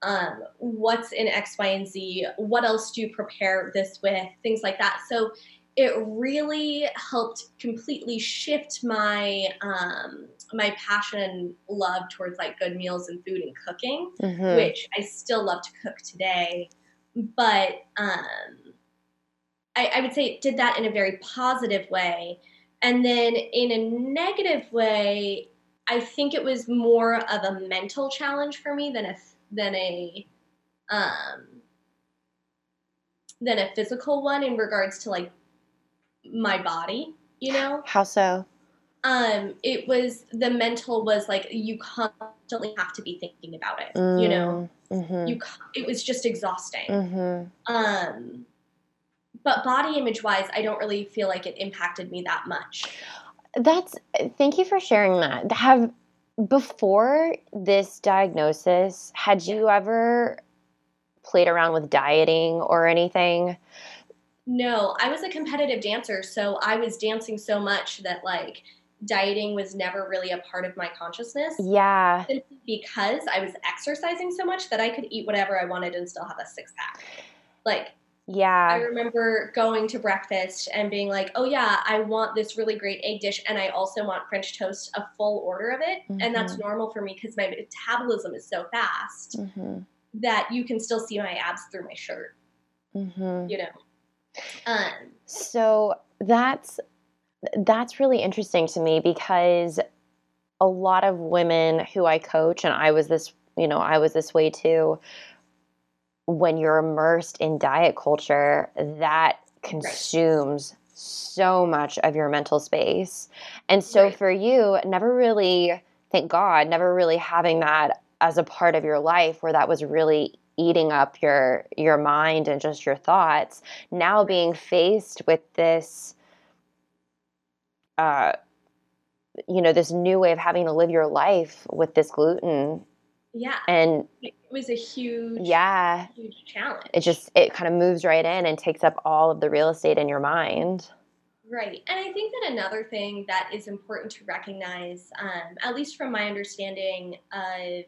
Speaker 2: um, what's in X, Y, and Z, what else do you prepare this with, things like that. So it really helped completely shift my um, my passion and love towards like good meals and food and cooking,
Speaker 1: Mhm.
Speaker 2: which I still love to cook today. But um, I, I would say it did that in a very positive way. And then in a negative way, I think it was more of a mental challenge for me than a than a um, than a physical one in regards to like my body. You know,
Speaker 1: How so?
Speaker 2: um, it was the mental was like you constantly have to be thinking about it. You know,
Speaker 1: Mm-hmm.
Speaker 2: you it was just exhausting.
Speaker 1: Mm-hmm.
Speaker 2: Um, but body image wise, I don't really feel like it impacted me that much.
Speaker 1: That's thank you for sharing that. Have before this diagnosis, had you ever played around with dieting or anything?
Speaker 2: No, I was a competitive dancer, so I was dancing so much that like dieting was never really a part of my consciousness.
Speaker 1: Yeah.
Speaker 2: Because I was exercising so much that I could eat whatever I wanted and still have a six pack. Like, I remember going to breakfast and being like, oh, yeah, I want this really great egg dish, and I also want French toast, a full order of it. And that's normal for me because my metabolism is so fast
Speaker 1: Mm-hmm.
Speaker 2: that you can still see my abs through my shirt,
Speaker 1: Mm-hmm.
Speaker 2: you know? Um,
Speaker 1: So that's that's really interesting to me because a lot of women who I coach and I was this, you know, I was this way too. When you're immersed in diet culture, that consumes so much of your mental space. And so
Speaker 2: Right.
Speaker 1: for you, never really, thank God, never really having that as a part of your life where that was really eating up your your mind and just your thoughts now being faced with this uh you know this new way of having to live your life with this gluten
Speaker 2: yeah,
Speaker 1: and
Speaker 2: it was a huge,
Speaker 1: yeah
Speaker 2: huge challenge.
Speaker 1: it just it kind of moves right in and takes up all of the real estate in your mind
Speaker 2: Right. And I think that another thing that is important to recognize, um, at least from my understanding of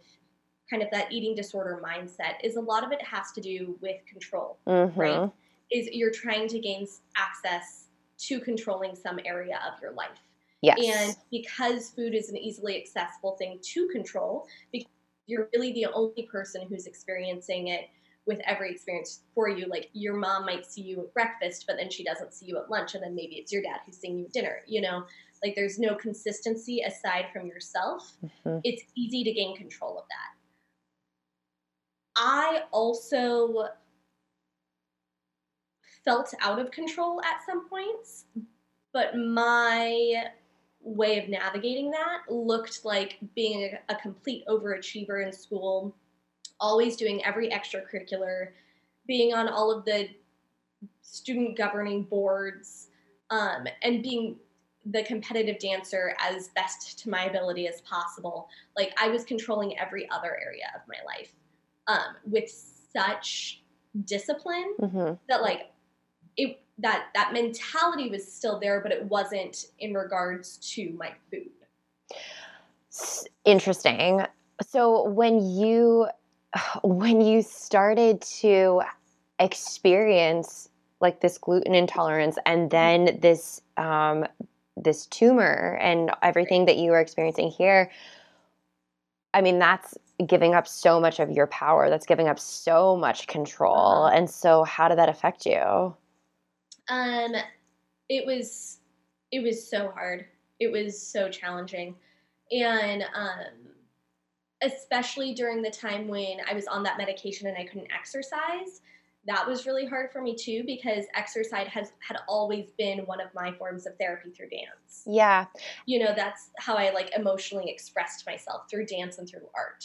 Speaker 2: kind of that eating disorder mindset, is a lot of it has to do with control.
Speaker 1: Mhm.
Speaker 2: Right. Is you're trying to gain access to controlling some area of your life.
Speaker 1: yes
Speaker 2: And because food is an easily accessible thing to control, because you're really the only person who's experiencing it with every experience for you. Like your mom might see you at breakfast, but then she doesn't see you at lunch, and then maybe it's your dad who's seeing you at dinner. You know, like there's no consistency aside from yourself.
Speaker 1: Mhm.
Speaker 2: It's easy to gain control of that. I also felt out of control at some points, but my way of navigating that looked like being a, a complete overachiever in school, always doing every extracurricular, being on all of the student governing boards, um, and being the competitive dancer as best to my ability as possible. Like I was controlling every other area of my life um, with such discipline
Speaker 1: Mhm.
Speaker 2: that like it that that mentality was still there, but it wasn't in regards to my food.
Speaker 1: Interesting so when you when you started to experience like this gluten intolerance and then this um this tumor and everything that you were experiencing here i mean that's giving up so much of your power that's giving up so much control
Speaker 2: Uh-huh.
Speaker 1: and so how did that affect you
Speaker 2: Um, it was it was so hard. It was so challenging, and um, especially during the time when I was on that medication and I couldn't exercise. That was really hard for me too because exercise has had always been one of my forms of therapy through dance.
Speaker 1: yeah
Speaker 2: You know, that's how I like emotionally expressed myself through dance and through art.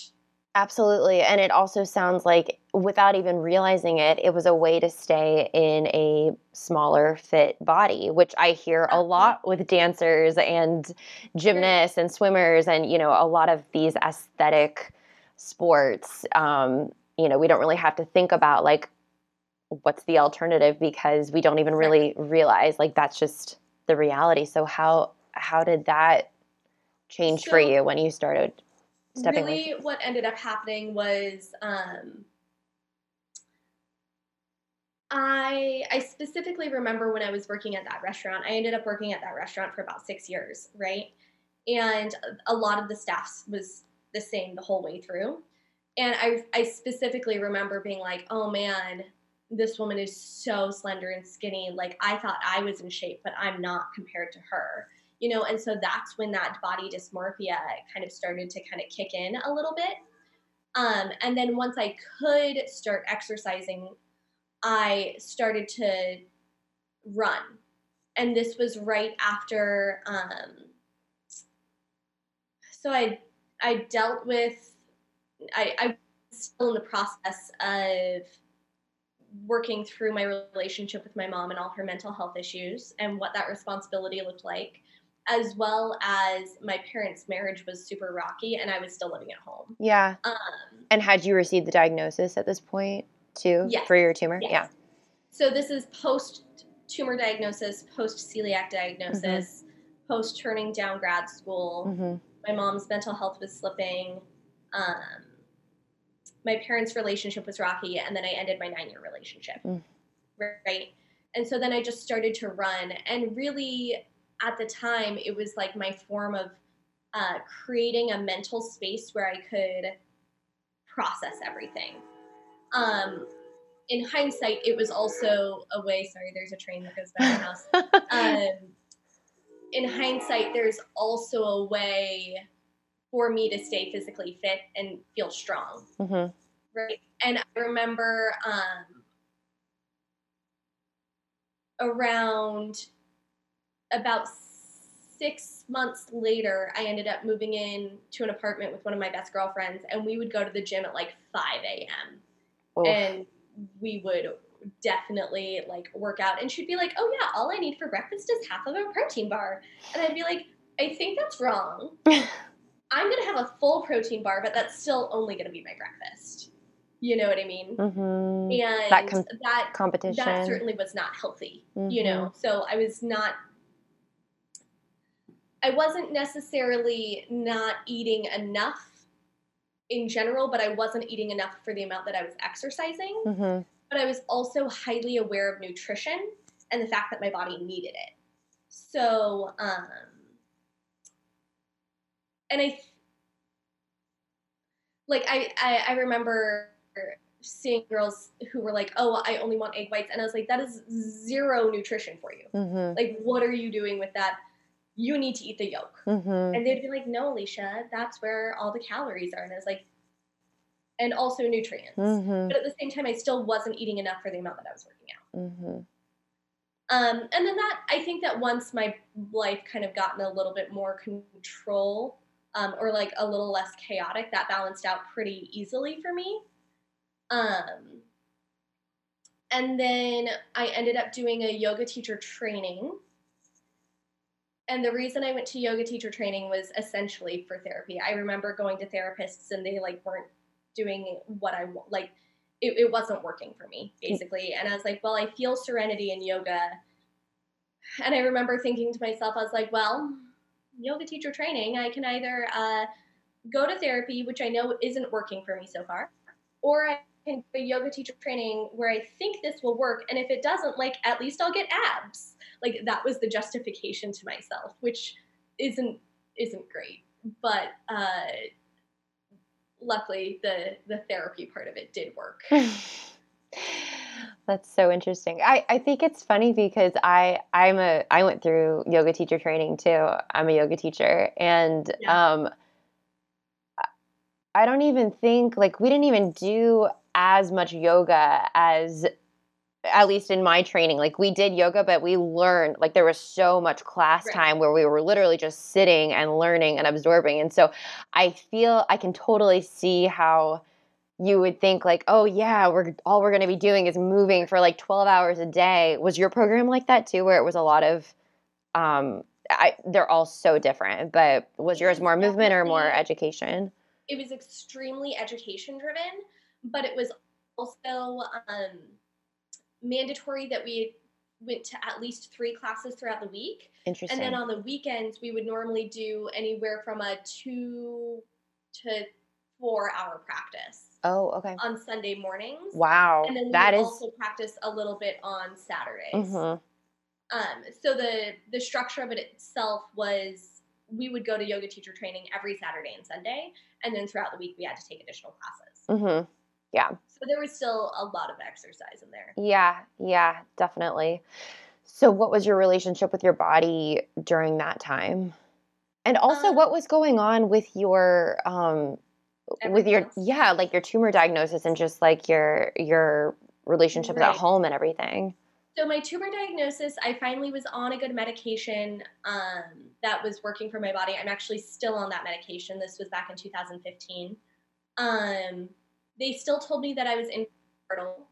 Speaker 1: Absolutely. And it also sounds like, without even realizing it, it was a way to stay in a smaller fit body, which I hear a lot with dancers and gymnasts and swimmers and, you know, a lot of these aesthetic sports. Um, you know, we don't really have to think about like what's the alternative because we don't even really realize like that's just the reality. So how how did that change
Speaker 2: So
Speaker 1: for you when you started stepping
Speaker 2: really what ended up happening was um, I I specifically remember when I was working at that restaurant. I ended up working at that restaurant for about six years, right? And a lot of the staff was the same the whole way through. And I I specifically remember being like, oh man, this woman is so slender and skinny. Like I thought I was in shape, but I'm not compared to her. You know, and so that's when that body dysmorphia kind of started to kind of kick in a little bit. Um, and then once I could start exercising, I started to run. And this was right after um, so I I dealt with I, I'm still in the process of working through my relationship with my mom and all her mental health issues and what that responsibility looked like, as well as my parents' marriage was super rocky and I was still living at home.
Speaker 1: Yeah.
Speaker 2: Um,
Speaker 1: And had you received the diagnosis at this point too
Speaker 2: Yes.
Speaker 1: for your tumor?
Speaker 2: Yes. So this is post tumor diagnosis, post celiac diagnosis, post turning down grad school.
Speaker 1: Yeah. hmm
Speaker 2: my mom's mental health was slipping. Um, my parents' relationship was rocky, and then I ended my nine year relationship.
Speaker 1: Mm.
Speaker 2: Right. And so then I just started to run. And really, at the time, it was like my form of uh, creating a mental space where I could process everything. Um, in hindsight, it was also a way. Sorry, there's a train that goes by my house um, in hindsight, there's also a way for me to stay physically fit and feel strong,
Speaker 1: hmm
Speaker 2: right? And I remember um, around about six months later, I ended up moving in to an apartment with one of my best girlfriends, and we would go to the gym at like 5 a.m. and we would definitely like work out. And she'd be like oh yeah all i need for breakfast is half of a protein bar. And i'd be like i think that's wrong. I'm gonna have a full protein bar but that's still only gonna be my breakfast. You know what i mean?
Speaker 1: Hmm
Speaker 2: and
Speaker 1: That com-
Speaker 2: that
Speaker 1: Competition.
Speaker 2: that certainly was not healthy you know? So i was not i wasn't necessarily not eating enough in general but i wasn't eating enough for the amount that i was exercising
Speaker 1: hmm
Speaker 2: but I was also highly aware of nutrition and the fact that my body needed it. So, um, and I, like, I, I, I remember seeing girls who were like, "Oh, I only want egg whites," and I was like, "That is zero nutrition for you.
Speaker 1: hmm
Speaker 2: Like, what are you doing with that? You need to eat the yolk."
Speaker 1: hmm
Speaker 2: And they'd be like, "No, Alicia, that's where all the calories are," and I was like, and also nutrients
Speaker 1: hmm
Speaker 2: but at the same time, I still wasn't eating enough for the amount that I was working out.
Speaker 1: hmm
Speaker 2: Um, and then that I think that once my life kind of gotten a little bit more control, um, or like a little less chaotic, that balanced out pretty easily for me. Um, and then I ended up doing a yoga teacher training. And the reason I went to yoga teacher training was essentially for therapy. I remember going to therapists and they like weren't doing what I like. It, it wasn't working for me basically, and I was like, well, I feel serenity in yoga. And I remember thinking to myself, I was like, well, yoga teacher training, I can either uh, go to therapy, which I know isn't working for me so far, or I can go to yoga teacher training where I think this will work, and if it doesn't, like at least I'll get abs. Like that was the justification to myself, which isn't isn't great, but uh, luckily the the therapy part of it did work.
Speaker 1: That's so interesting. I, I think it's funny because I I'm a I went through yoga teacher training too. I'm a yoga teacher and
Speaker 2: Yeah.
Speaker 1: um I don't even think like we didn't even do as much yoga as at least in my training. Like we did yoga but we learned like there was so much class
Speaker 2: Right.
Speaker 1: time where we were literally just sitting and learning and absorbing. And so I feel I can totally see how you would think like, oh yeah, we're all we're going to be doing is moving for like 12 hours a day. Was your program like that too where it was a lot of um I, they're all so different, but was yours more movement or more education?
Speaker 2: it was extremely education driven but it was also um, mandatory that we went to at least three classes throughout the week.
Speaker 1: Interesting.
Speaker 2: And then on the weekends, we would normally do anywhere from a two to four hour practice
Speaker 1: oh, okay.
Speaker 2: on Sunday mornings.
Speaker 1: Wow.
Speaker 2: And then we
Speaker 1: that
Speaker 2: would
Speaker 1: is.
Speaker 2: also practice a little bit on Saturdays.
Speaker 1: Mm-hmm.
Speaker 2: Um, so the the structure of it itself was we would go to yoga teacher training every Saturday and Sunday, and then throughout the week we had to take additional classes.
Speaker 1: Mhm.
Speaker 2: So there was still a lot of exercise in there.
Speaker 1: Yeah. Yeah. Definitely. So, what was your relationship with your body during that time? And also,
Speaker 2: Um,
Speaker 1: what was going on with your um, with your
Speaker 2: else.
Speaker 1: yeah, like your tumor diagnosis and just like your your relationships at home and everything.
Speaker 2: So my tumor diagnosis, I finally was on a good medication um, that was working for my body. I'm actually still on that medication. This was back in 2015. Um, they still told me that I was infertile.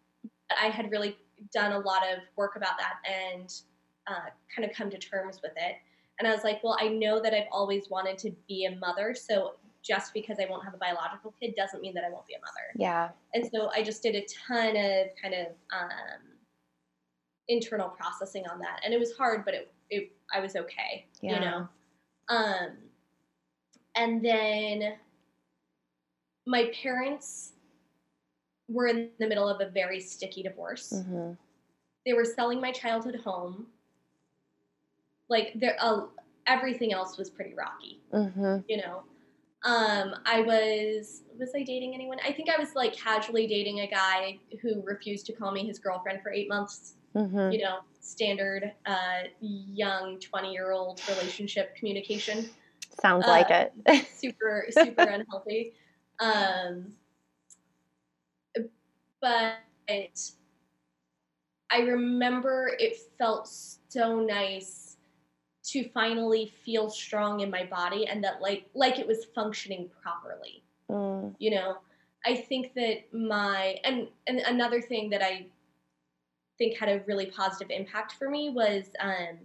Speaker 2: But I had really done a lot of work about that and uh, kind of come to terms with it. And I was like, well, I know that I've always wanted to be a mother. So just because I won't have a biological kid doesn't mean that I won't be a mother.
Speaker 1: Yeah.
Speaker 2: And so I just did a ton of kind of um, internal processing on that, and it was hard, but it, it I was okay,
Speaker 1: Yeah.
Speaker 2: you know. Um, and then my parents were in the middle of a very sticky divorce.
Speaker 1: hmm
Speaker 2: They were selling my childhood home. Like there, uh, everything else was pretty rocky
Speaker 1: hmm
Speaker 2: you know? Um i was was i dating anyone? I think i was like casually dating a guy who refused to call me his girlfriend for eight months.
Speaker 1: Hmm
Speaker 2: you know standard uh young 20 year old relationship communication.
Speaker 1: Sounds
Speaker 2: uh,
Speaker 1: like it.
Speaker 2: super super unhealthy. Um but i remember it felt so nice to finally feel strong in my body and that like like it was functioning properly.
Speaker 1: Mm,
Speaker 2: you know i think that my and and another thing that i think had a really positive impact for me was um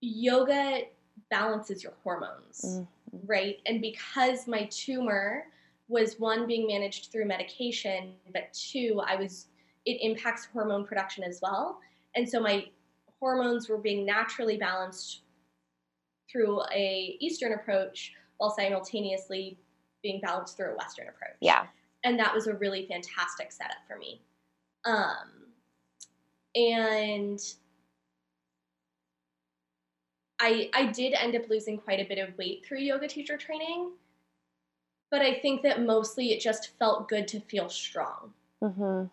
Speaker 2: yoga balances your hormones
Speaker 1: Mhm.
Speaker 2: right? And because my tumor was one being managed through medication but two i was it impacts hormone production as well. And so my hormones were being naturally balanced through a eastern approach while simultaneously being balanced through a western approach.
Speaker 1: Yeah.
Speaker 2: and that was a really fantastic setup for me. Um and I I did end up losing quite a bit of weight through yoga teacher training, but I think that mostly it just felt good to feel strong,
Speaker 1: hmm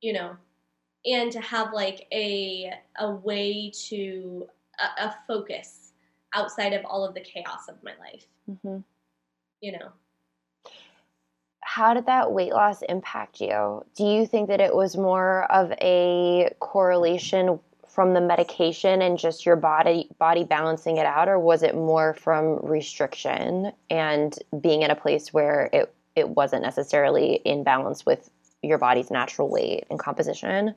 Speaker 2: you know, and to have like a a way to a, a focus outside of all of the chaos of my life,
Speaker 1: hmm
Speaker 2: you know.
Speaker 1: How did that weight loss impact you? Do you think that it was more of a correlation from the medication and just your body body balancing it out, or was it more from restriction and being in a place where it it wasn't necessarily in balance with your body's natural weight and composition?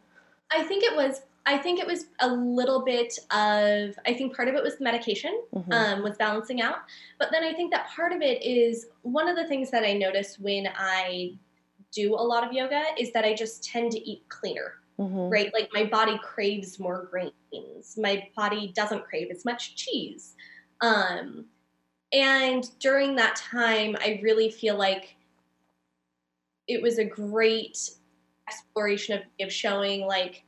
Speaker 2: I think it was I think it was a little bit of I think part of it was the medication.
Speaker 1: Mhm.
Speaker 2: um, was balancing out. But then I think that part of it is one of the things that I notice when I do a lot of yoga is that I just tend to eat cleaner,
Speaker 1: Mhm.
Speaker 2: right? Like my body craves more grains. My body doesn't crave as much cheese. Um, and during that time, I really feel like it was a great exploration of, of showing like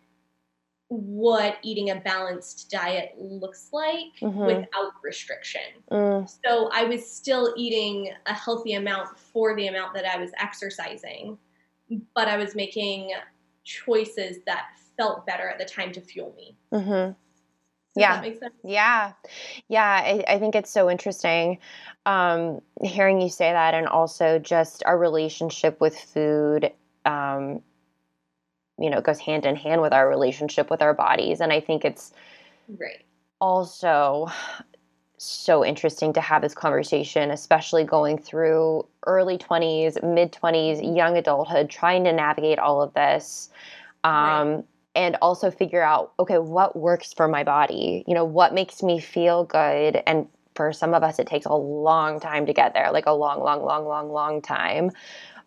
Speaker 2: what eating a balanced diet looks like
Speaker 1: Mhm.
Speaker 2: without restriction.
Speaker 1: Mm,
Speaker 2: So I was still eating a healthy amount for the amount that I was exercising, but I was making choices that felt better at the time to fuel me.
Speaker 1: mhm.
Speaker 2: Does
Speaker 1: Yeah.
Speaker 2: that make sense?
Speaker 1: Yeah. Yeah. I, I think it's so interesting um, hearing you say that and also just our relationship with food. Um, you know, it goes hand in hand with our relationship with our bodies. And I think it's
Speaker 2: Right.
Speaker 1: also so interesting to have this conversation, especially going through early 20s, mid 20s, young adulthood, trying to navigate all of this.
Speaker 2: Right.
Speaker 1: Um, And also figure out, okay, what works for my body? You know, what makes me feel good? And for some of us, it takes a long time to get there, like a long, long, long, long, long time.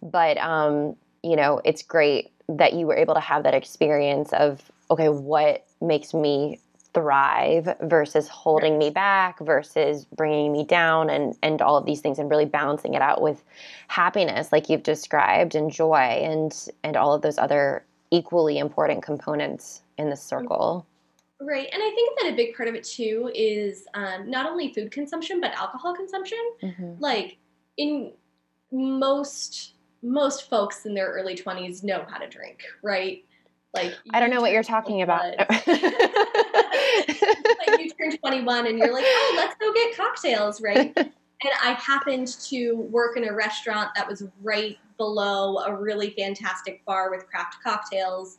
Speaker 1: but um, you know, it's great that you were able to have that experience of okay, what makes me thrive versus holding me back versus bringing me down and and all of these things and really balancing it out with happiness like you've described and joy and and all of those other equally important components in the circle.
Speaker 2: Right and i think that a big part of it too is um, not only food consumption but alcohol consumption. Mm-hmm. like in most most folks in their early 20s know how to drink right like
Speaker 1: I don't know what you're talking about. like
Speaker 2: you turn 21 and you're like, oh, let's go get cocktails, right? and I happened to work in a restaurant that was right below a really fantastic bar with craft cocktails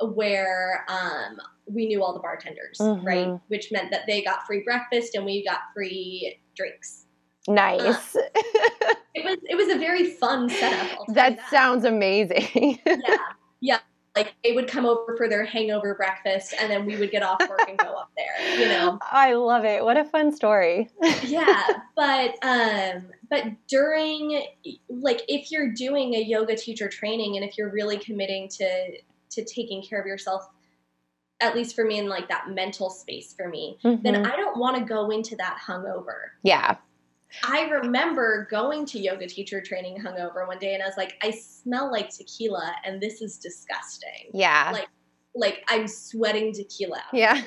Speaker 2: where um, we knew all the bartenders, mm-hmm. right? Which meant that they got free breakfast and we got free drinks.
Speaker 1: Nice. Uh,
Speaker 2: it was it was a very fun setup.
Speaker 1: That, that, sounds amazing.
Speaker 2: yeah, yeah like they would come over for their hangover breakfast and then we would get off work and go up there you know?
Speaker 1: I love it. What a fun story.
Speaker 2: Yeah but um but during like if you're doing a yoga teacher training and if you're really committing to to taking care of yourself at least for me in like that mental space for me mm-hmm. then i don't want to go into that hungover.
Speaker 1: Yeah
Speaker 2: I remember going to yoga teacher training hungover one day and I was like, I smell like tequila and this is disgusting.
Speaker 1: Yeah.
Speaker 2: Like like I'm sweating tequila.
Speaker 1: Yeah.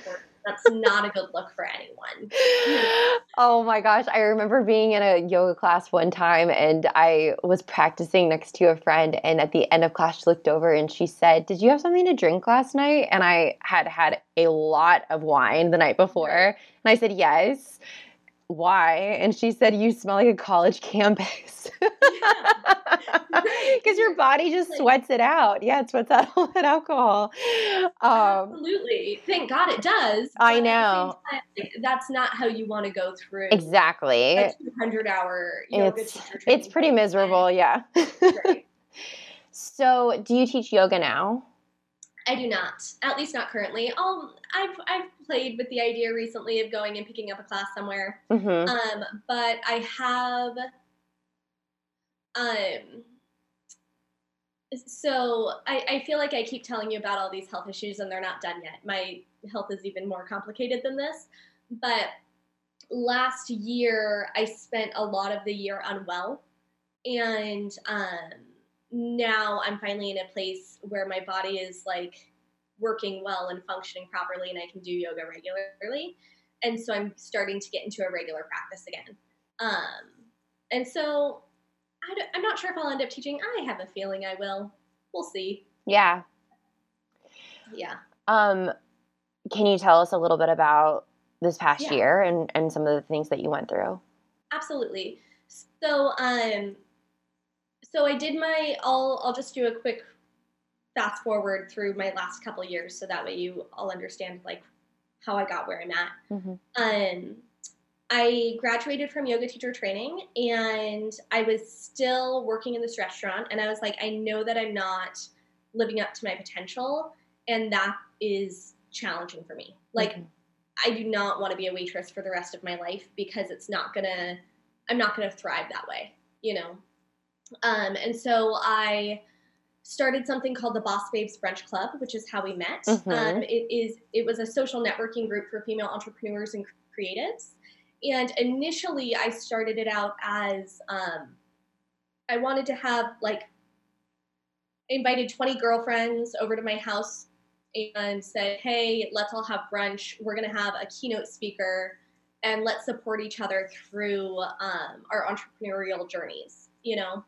Speaker 2: That's not a good look for anyone.
Speaker 1: Oh my gosh. I remember being in a yoga class one time and I was practicing next to a friend. And at the end of class, she looked over and she said, Did you have something to drink last night? And I had had a lot of wine the night before. And I said, Yes why? And she said, You smell like a college campus. Because your body just sweats it out. Yeah, it sweats out all that alcohol.
Speaker 2: Um, Absolutely. Thank God it does.
Speaker 1: I know.
Speaker 2: Time, like, that's not how you want to go through
Speaker 1: exactly
Speaker 2: a 200 hour yoga
Speaker 1: it's, It's pretty miserable. Yeah. right. So, do you teach yoga now?
Speaker 2: I do not, at least not currently. I'll, I've I've played with the idea recently of going and picking up a class somewhere, mm-hmm. um, but I have, um, so I, I feel like I keep telling you about all these health issues and they're not done yet. My health is even more complicated than this, but last year I spent a lot of the year unwell, and um now I'm finally in a place where my body is like working well and functioning properly and I can do yoga regularly. And so I'm starting to get into a regular practice again. Um, and so I am not sure if I'll end up teaching. I have a feeling I will. We'll see.
Speaker 1: Yeah.
Speaker 2: Yeah.
Speaker 1: Um, can you tell us a little bit about this past yeah. year and, and some of the things that you went through?
Speaker 2: Absolutely. So, um, so I did my. I'll I'll just do a quick fast forward through my last couple years, so that way you all understand like how I got where I'm at. Mm-hmm. Um, I graduated from yoga teacher training, and I was still working in this restaurant, and I was like, I know that I'm not living up to my potential, and that is challenging for me. Like. Mm-hmm. I do not want to be a waitress for the rest of my life because it's not gonna I'm not gonna thrive that way, you know. Um, and so I started something called the Boss Babes Brunch Club, which is how we met. Mm-hmm. Um, it is it was a social networking group for female entrepreneurs and creatives. And initially, I started it out as um, I wanted to have like invited 20 girlfriends over to my house and said, "Hey, let's all have brunch. We're gonna have a keynote speaker, and let's support each other through um, our entrepreneurial journeys." You know,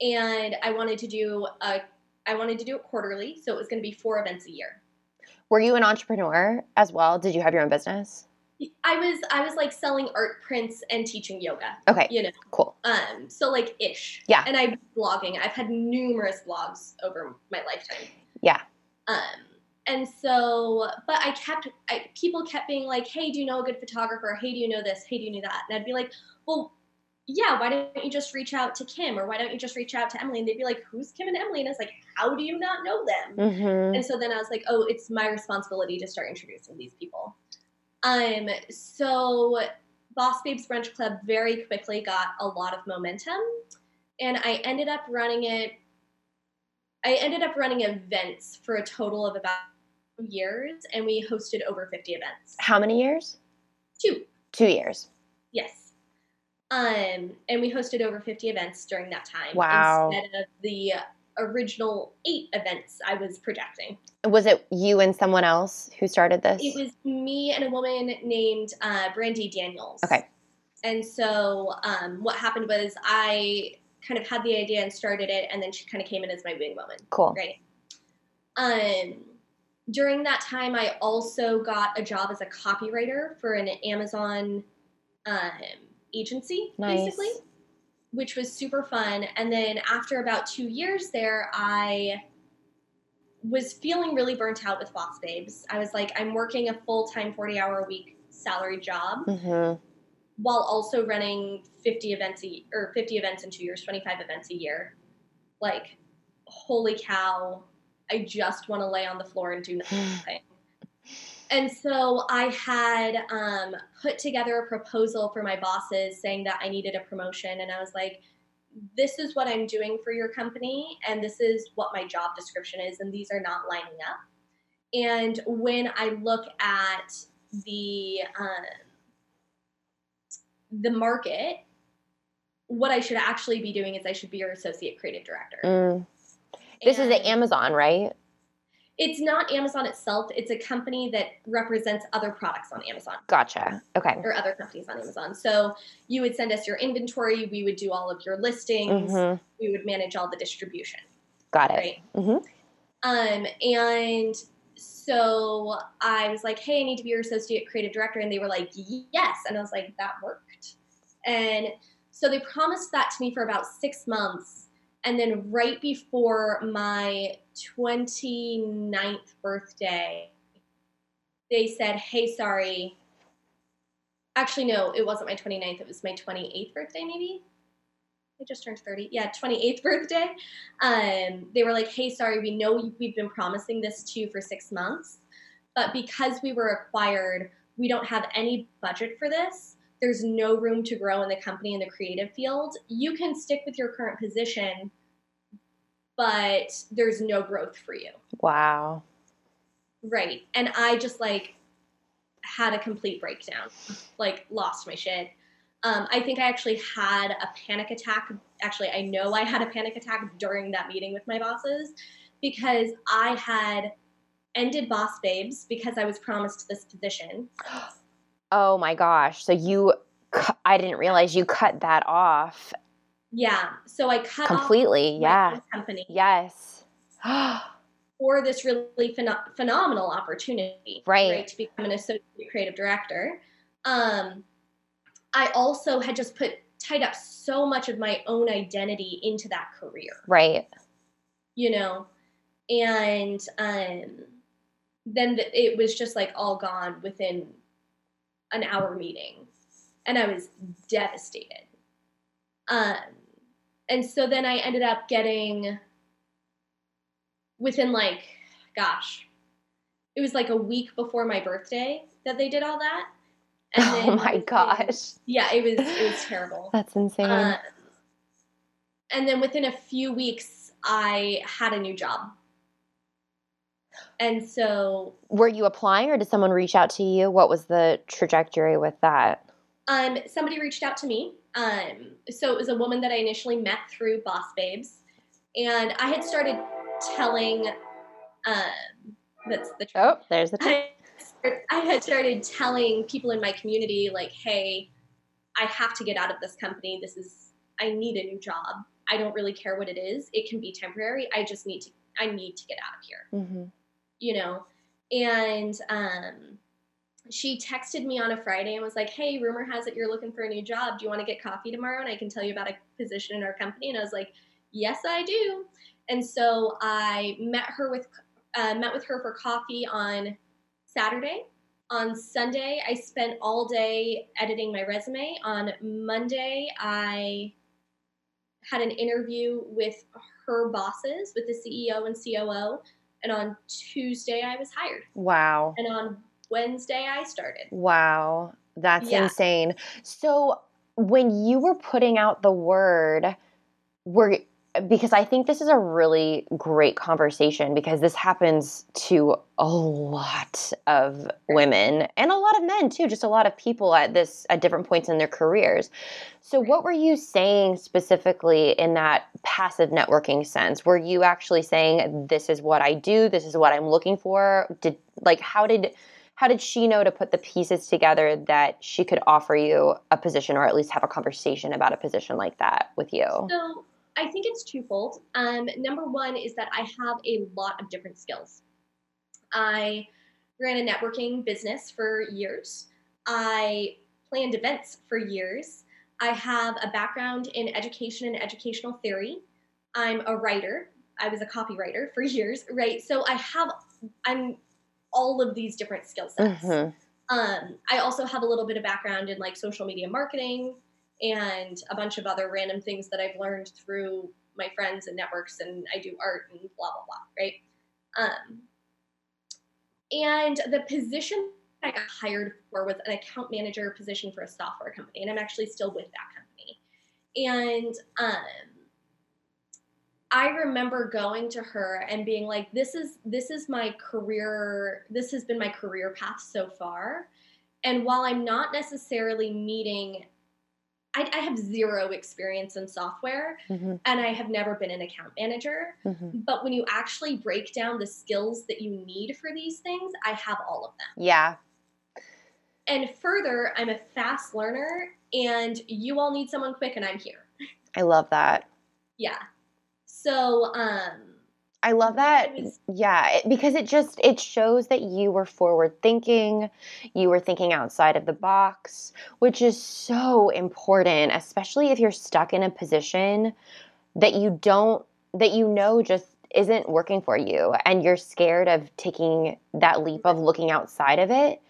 Speaker 2: and I wanted to do a I wanted to do it quarterly, so it was going to be four events a year.
Speaker 1: Were you an entrepreneur as well? Did you have your own business?
Speaker 2: I was I was like selling art prints and teaching yoga.
Speaker 1: Okay.
Speaker 2: You know.
Speaker 1: Cool.
Speaker 2: Um so like ish.
Speaker 1: Yeah.
Speaker 2: And I'm blogging. I've had numerous blogs over my lifetime.
Speaker 1: Yeah.
Speaker 2: Um and so but I kept I, people kept being like, "Hey, do you know a good photographer? Hey, do you know this? Hey, do you know that?" And I'd be like, "Well, yeah, why don't you just reach out to Kim or why don't you just reach out to Emily? And they'd be like, who's Kim and Emily? And it's like, how do you not know them? Mm-hmm. And so then I was like, oh, it's my responsibility to start introducing these people. Um, so Boss Babes Brunch Club very quickly got a lot of momentum. and I ended up running it. I ended up running events for a total of about two years, and we hosted over 50 events.
Speaker 1: How many years?
Speaker 2: Two.
Speaker 1: Two years.
Speaker 2: Yes. Um, and we hosted over 50 events during that time.
Speaker 1: Wow.
Speaker 2: Instead of the original eight events I was projecting.
Speaker 1: Was it you and someone else who started this?
Speaker 2: It was me and a woman named uh, Brandy Daniels.
Speaker 1: Okay.
Speaker 2: And so um, what happened was I kind of had the idea and started it, and then she kind of came in as my wing woman.
Speaker 1: Cool.
Speaker 2: Right. Um, during that time, I also got a job as a copywriter for an Amazon um, agency,
Speaker 1: Nice.
Speaker 2: basically, which was super fun. And then after about two years there, I was feeling really burnt out with Boss Babes. I was like, I'm working a full time, 40 hour a week salary job
Speaker 1: hmm
Speaker 2: while also running 50 events a, or 50 events in two years, 25 events a year. Like, holy cow, I just want to lay on the floor and do nothing. And so I had um, put together a proposal for my bosses saying that I needed a promotion. And I was like, this is what I'm doing for your company, and this is what my job description is, and these are not lining up. And when I look at the um, the market, what I should actually be doing is I should be your associate creative director.
Speaker 1: Mm. This is
Speaker 2: And
Speaker 1: at Amazon, right?
Speaker 2: It's not Amazon itself. It's a company that represents other products on Amazon
Speaker 1: Gotcha. Okay.
Speaker 2: or other companies on Amazon. So you would send us your inventory. We would do all of your listings.
Speaker 1: hmm
Speaker 2: We would manage all the distribution.
Speaker 1: Got it.
Speaker 2: Right.
Speaker 1: Mhm.
Speaker 2: Um, and so I was like, hey, I need to be your associate creative director. And they were like, yes. And I was like, that worked. And so they promised that to me for about six months. And then right before my 29th birthday, they said, hey, sorry. Actually, no, it wasn't my 29th. It was my 28th birthday, maybe. I just turned 30. Yeah, 28th birthday. Um, they were like, hey, sorry, we know we've been promising this to you for six months, but because we were acquired, we don't have any budget for this. There's no room to grow in the company in the creative field. You can stick with your current position, but there's no growth for you.
Speaker 1: Wow.
Speaker 2: Right. And I just like had a complete breakdown, like lost my shit. Um, I think I actually had a panic attack. Actually, I know I had a panic attack during that meeting with my bosses because I had ended Boss Babes because I was promised this position.
Speaker 1: Oh my gosh. So you, cu- I didn't realize you cut that off
Speaker 2: Yeah. So I cut
Speaker 1: completely. Yeah.
Speaker 2: company
Speaker 1: Yes.
Speaker 2: for this really pheno- phenomenal opportunity,
Speaker 1: Right.
Speaker 2: To become an associate creative director. Um, I also had just put tied up so much of my own identity into that career,
Speaker 1: right.
Speaker 2: you know, and um, then the, it was just like all gone within an hour meeting, and I was devastated. Um, and so then I ended up getting within like, gosh, it was like a week before my birthday that they did all that.
Speaker 1: Oh my gosh.
Speaker 2: Yeah, it was it was terrible.
Speaker 1: That's insane.
Speaker 2: Uh, and then within a few weeks, I had a new job. And so
Speaker 1: Were you applying or did someone reach out to you? What was the trajectory with that?
Speaker 2: um, somebody reached out to me. Um, so it was a woman that I initially met through Boss Babes. And I had started telling, um, that's the.
Speaker 1: Oh, there's the.
Speaker 2: I, I had started telling people in my community, like, hey, I have to get out of this company. This is, I need a new job. I don't really care what it is. It can be temporary. I just need to, I need to get out of here,
Speaker 1: hmm
Speaker 2: you know? And um, she texted me on a Friday and was like, hey, rumor has it you're looking for a new job. Do you want to get coffee tomorrow? And I can tell you about a position in our company. And I was like, yes, I do. And so I met her with, uh, met with her for coffee on Saturday. On Sunday, I spent all day editing my resume. On Monday, I had an interview with her bosses, with the CEO and COO. And on Tuesday, I was hired.
Speaker 1: Wow.
Speaker 2: And on Wednesday, I started.
Speaker 1: Wow. That's
Speaker 2: Yeah.
Speaker 1: insane. So when you were putting out the word, we're because I think this is a really great conversation because this happens to a lot of women and a lot of men too, just a lot of people at this at different points in their careers. So what were you saying specifically in that passive networking sense? Were you actually saying this is what I do, this is what I'm looking for? Did like how did how did she know to put the pieces together that she could offer you a position or at least have a conversation about a position like that with you?
Speaker 2: So I think it's twofold. Um, number one is that I have a lot of different skills. I ran a networking business for years. I planned events for years. I have a background in education and educational theory. I'm a writer. I was a copywriter for years, right? So I have I'm all of these different skill sets. Mm-hmm. Um, I also have a little bit of background in like social media marketing, and a bunch of other random things that I've learned through my friends and networks, and I do art and blah blah blah, right? Um, and the position I got hired for was an account manager position for a software company, and I'm actually still with that company. And um, I remember going to her and being like, "This is this is my career. This has been my career path so far." And while I'm not necessarily meeting I, I, have zero experience in software mm-hmm. and I have never been an account manager. Mm-hmm. But when you actually break down the skills that you need for these things, I have all of them.
Speaker 1: Yeah.
Speaker 2: And further, I'm a fast learner and you all need someone quick and I'm here.
Speaker 1: I love that.
Speaker 2: Yeah. So, um,
Speaker 1: I love that. Yeah, because it just it shows that you were forward thinking, you were thinking outside of the box, which is so important, especially if you're stuck in a position that you don't that you know just isn't working for you and you're scared of taking that leap of looking outside of it.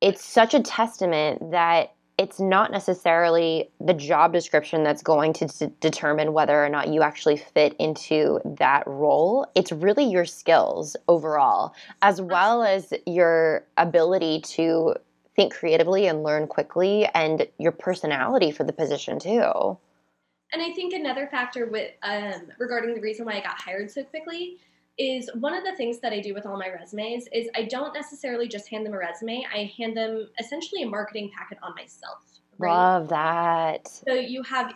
Speaker 1: It's such a testament that it's not necessarily the job description that's going to d- determine whether or not you actually fit into that role. It's really your skills overall, as well as your ability to think creatively and learn quickly, and your personality for the position too.
Speaker 2: And I think another factor with um, regarding the reason why I got hired so quickly is one of the things that I do with all my resumes is I don't necessarily just hand them a resume. I hand them essentially a marketing packet on myself.
Speaker 1: Right? Love that.
Speaker 2: So you have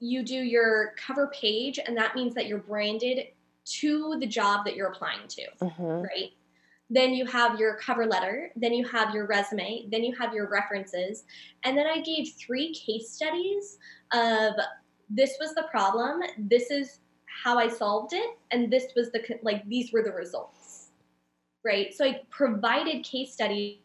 Speaker 2: you do your cover page and that means that you're branded to the job that you're applying to, mm-hmm. right? Then you have your cover letter, then you have your resume, then you have your references, and then I gave three case studies of this was the problem, this is how I solved it, and this was the like these were the results, right? So I provided case studies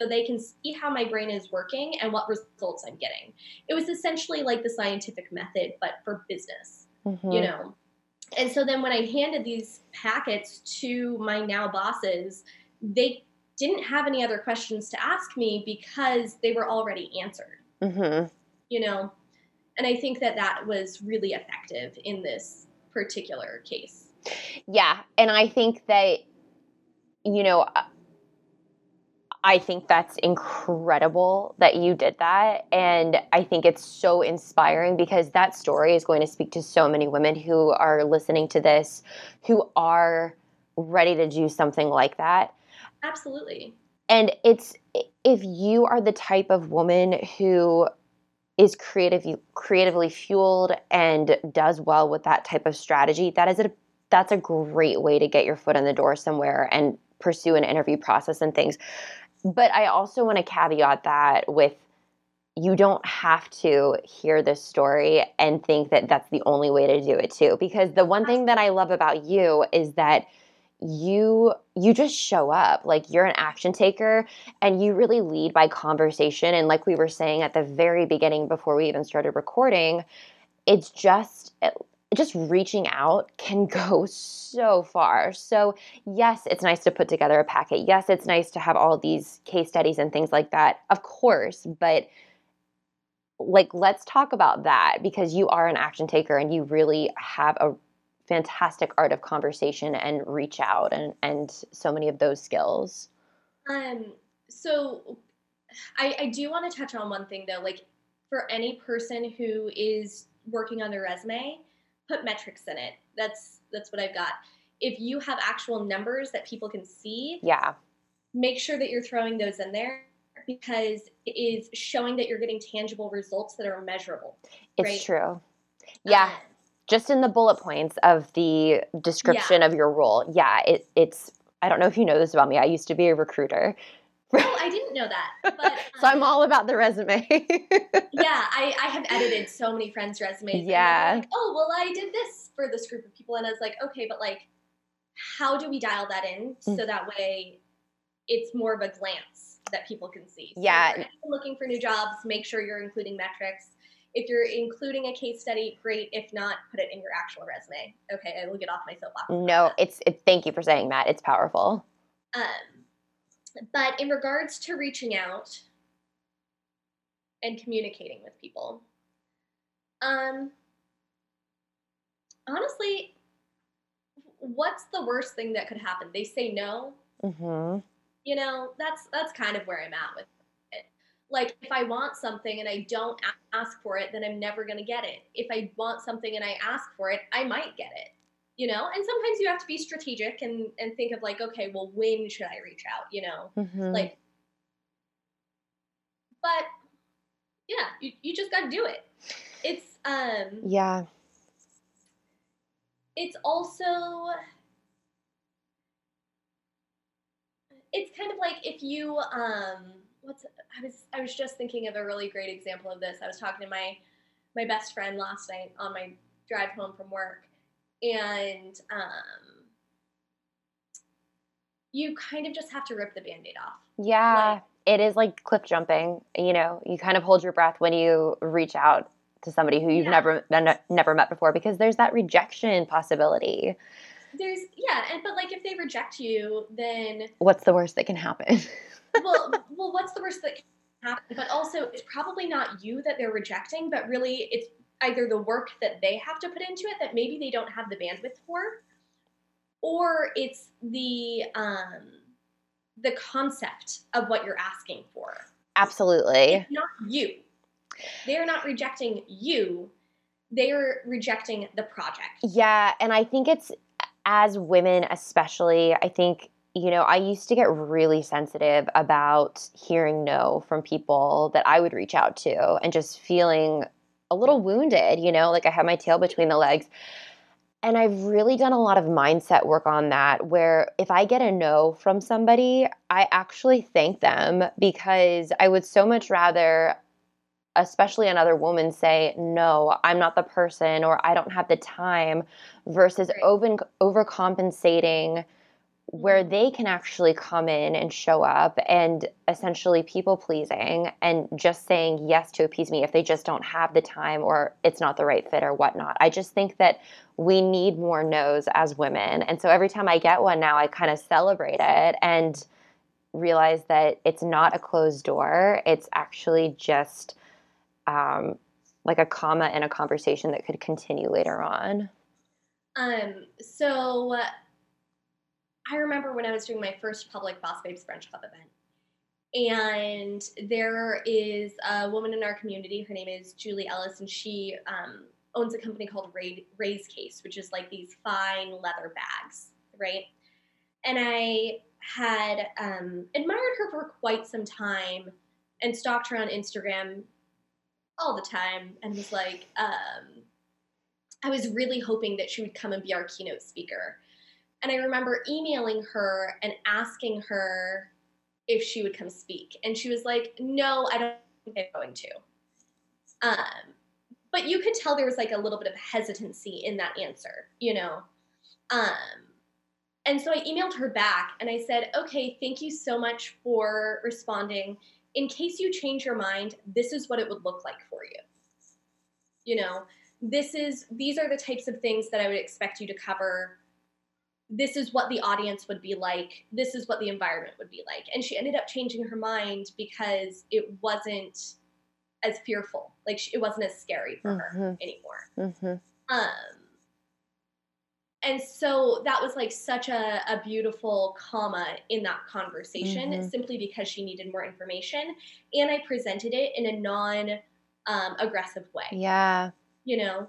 Speaker 2: so they can see how my brain is working and what results I'm getting. It was essentially like the scientific method, but for business, mm-hmm. you know. And so then when I handed these packets to my now bosses, they didn't have any other questions to ask me because they were already answered. Mm-hmm. You know, and I think that that was really effective in this particular case.
Speaker 1: Yeah. And I think that, you know, uh, I think that's incredible that you did that. And I think it's so inspiring because that story is going to speak to so many women who are listening to this who are ready to do something like that.
Speaker 2: Absolutely.
Speaker 1: And it's if you are the type of woman who is creative, creatively fueled and does well with that type of strategy, that is a that's a great way to get your foot in the door somewhere and pursue an interview process and things. But I also want to caveat that with you don't have to hear this story and think that that's the only way to do it too because the one thing that I love about you is that you you just show up like you're an action taker and you really lead by conversation and like we were saying at the very beginning before we even started recording it's just just reaching out can go so far. So, yes, it's nice to put together a packet. Yes, it's nice to have all these case studies and things like that. Of course, but like let's talk about that because you are an action taker and you really have a fantastic art of conversation and reach out and and so many of those skills
Speaker 2: um so i i do want to touch on one thing though like for any person who is working on their resume, put metrics in it. That's that's what I've got. If you have actual numbers that people can see,
Speaker 1: Yeah.
Speaker 2: make sure that you're throwing those in there because it is showing that you're getting tangible results that are measurable.
Speaker 1: It's
Speaker 2: Right.
Speaker 1: true. Yeah.
Speaker 2: Um,
Speaker 1: just in the bullet points of the description of your role. Yeah, it, it's. I don't know if you know this about me. I used to be a recruiter,
Speaker 2: oh, I didn't know that. But
Speaker 1: so I'm
Speaker 2: um,
Speaker 1: all about the resume.
Speaker 2: yeah, I, I have edited so many friends' resumes.
Speaker 1: Yeah.
Speaker 2: Like, oh, well, I did this for this group of people. And I was like, okay, but like, how do we dial that in
Speaker 1: Mm.
Speaker 2: so that way it's more of a glance that people can see? So
Speaker 1: Yeah.
Speaker 2: if you're looking for new jobs, make sure you're including metrics. If you're including a case study, great. If not, put it in your actual resume. Okay, I will get off my soapbox.
Speaker 1: no, it's. It, thank you for saying that. It's powerful.
Speaker 2: Um, but in regards to reaching out and communicating with people, um, honestly, what's the worst thing that could happen? They say no.
Speaker 1: hmm
Speaker 2: You know, that's that's kind of where I'm at with it. Like, if I want something and I don't ask for it, then I'm never gonna get it. If I want something and I ask for it, I might get it. You know, and sometimes you have to be strategic and and think of like, okay, well, when should I reach out? You know,
Speaker 1: hmm
Speaker 2: like but yeah you, you just got to do it it's um
Speaker 1: yeah.
Speaker 2: it's also it's kind of like if you um what's i was i was just thinking of a really great example of this i was talking to my my best friend last night on my drive home from work and um you kind of just have to rip the band-aid off
Speaker 1: Yeah,
Speaker 2: Like-
Speaker 1: it is like cliff jumping. You know, you kind of hold your breath when you reach out to somebody who you've
Speaker 2: Yeah.
Speaker 1: never ne- never met before because there's that rejection possibility.
Speaker 2: there's yeah and but like if they reject you then
Speaker 1: What's the worst that can happen?
Speaker 2: well, well, what's the worst that can happen? But also, it's probably not you that they're rejecting, but really, it's either the work that they have to put into it that maybe they don't have the bandwidth for, or it's the um, the concept of what you're asking for.
Speaker 1: Absolutely.
Speaker 2: It's not you. They are not rejecting you. They are rejecting the project.
Speaker 1: Yeah, and I think it's as women, especially, I think, you know, I used to get really sensitive about hearing no from people that I would reach out to and just feeling a little wounded, you know, like I had my tail between the legs. And I've really done a lot of mindset work on that where if I get a no from somebody, I actually thank them because I would so much rather especially another woman say no i'm not the person or i don't have the time versus over overcompensating where they can actually come in and show up and essentially people pleasing and just saying yes to appease me if they just don't have the time or it's not the right fit or whatnot. I just think that we need more no's as women. And so every time i get one now i kind of celebrate it and realize that it's not a closed door. It's actually just um, like a comma in a conversation that could continue later on.
Speaker 2: Um, so I remember when I was doing my first public Boss Babes Brunch Club event. And there is a woman in our community. Her name is Julie Ellis, and she um, owns a company called Ray's Case, which is like these fine leather bags, right? And I had um, admired her for quite some time and stalked her on Instagram all the time and was like, um, I was really hoping that she would come and be our keynote speaker. And I remember emailing her and asking her if she would come speak. And she was like, No, I don't think I'm going to. Um, but you could tell there was like a little bit of hesitancy in that answer, you know? Um, and so I emailed her back and I said, Okay, thank you so much for responding. In case you change your mind, this is what it would look like for you. You know, this is these are the types of things that I would expect you to cover. This is what the audience would be like. This is what the environment would be like. And she ended up changing her mind because it wasn't as fearful. Like she, it wasn't as scary for her
Speaker 1: Mhm.
Speaker 2: anymore.
Speaker 1: Mm-hmm.
Speaker 2: Um, and so that was like such a, a beautiful comma in that conversation
Speaker 1: Mhm.
Speaker 2: simply because she needed more information. And I presented it in a non um, aggressive way.
Speaker 1: Yeah.
Speaker 2: you know.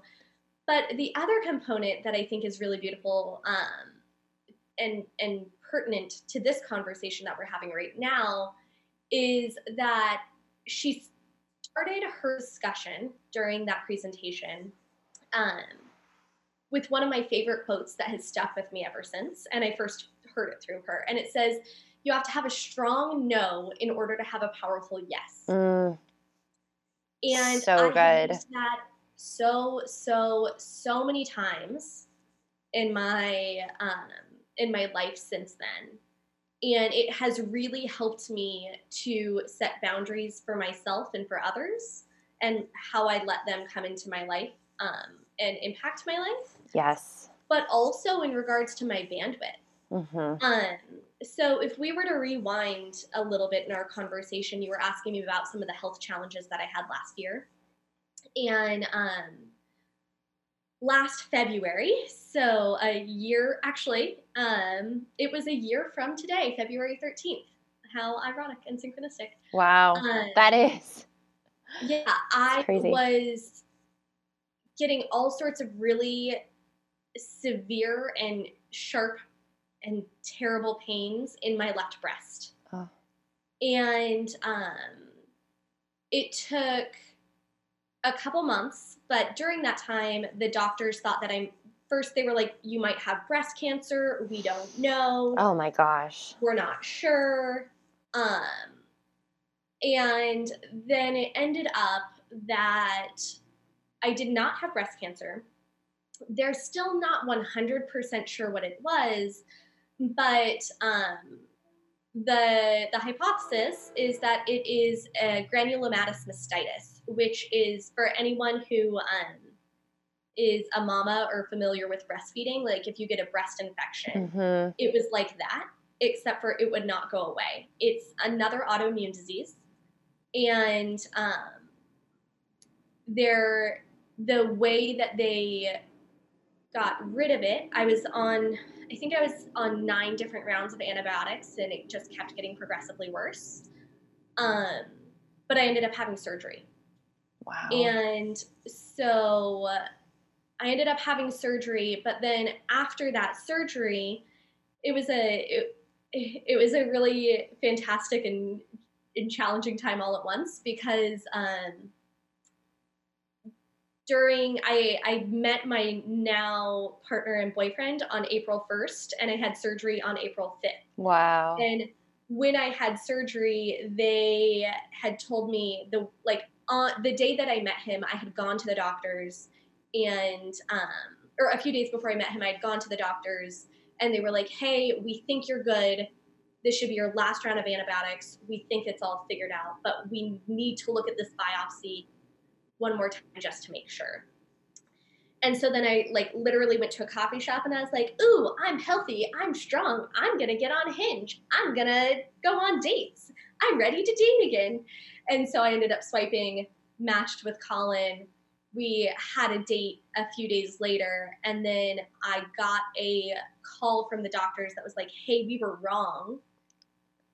Speaker 2: But the other component that I think is really beautiful um, and and pertinent to this conversation that we're having right now is that she started her discussion during that presentation um, with one of my favorite quotes that has stuck with me ever since, and I first heard it through her, and it says, "You have to have a strong no in order to have a powerful yes."
Speaker 1: Mm,
Speaker 2: And
Speaker 1: So
Speaker 2: I
Speaker 1: good.
Speaker 2: used that so so so many times in my um, in my life since then, and it has really helped me to set boundaries for myself and for others, and how I let them come into my life um, and impact my life,
Speaker 1: yes.
Speaker 2: but also in regards to my bandwidth.
Speaker 1: hmm
Speaker 2: Um, so if we were to rewind a little bit in our conversation, you were asking me about some of the health challenges that I had last year. And um, last February, so a year actually, um, it was a year from today, February 13th. How ironic and synchronistic.
Speaker 1: Wow.
Speaker 2: Um,
Speaker 1: that is.
Speaker 2: yeah, I was getting all sorts of really severe and sharp and terrible pains in my left breast.
Speaker 1: Oh.
Speaker 2: And um, it took a couple months, but during that time, the doctors thought that I'm first, they were like, you might have breast cancer. We don't know
Speaker 1: Oh my gosh.
Speaker 2: we're not sure. Um, and then it ended up that I did not have breast cancer. They're still not 100% sure what it was, but um, the the hypothesis is that it is a granulomatous mastitis, which is for anyone who um, is a mama or familiar with breastfeeding. Like if you get a breast infection,
Speaker 1: hmm
Speaker 2: it was like that, except for it would not go away. It's another autoimmune disease, and um, they're the way that they got rid of it. I was on, I think I was on nine different rounds of antibiotics, and it just kept getting progressively worse. Um, but I ended up having surgery.
Speaker 1: Wow.
Speaker 2: And so I ended up having surgery, but then after that surgery, it was a it, it was a really fantastic and, and challenging time all at once because um, during I I met my now partner and boyfriend on April 1st and I had surgery on April 5th.
Speaker 1: wow.
Speaker 2: And when I had surgery, they had told me the like on the day that I met him, I had gone to the doctors and um or a few days before I met him, I had gone to the doctors and they were like, "Hey, we think you're good. This should be your last round of antibiotics. We think it's all figured out, but we need to look at this biopsy one more time just to make sure." And so then I like literally went to a coffee shop and I was like, "Ooh, I'm healthy. I'm strong. I'm going to get on Hinge. I'm going to go on dates. I'm ready to date again." And so I ended up swiping matched with Colin. We had a date a few days later and then I got a call from the doctors that was like, "Hey, we were wrong.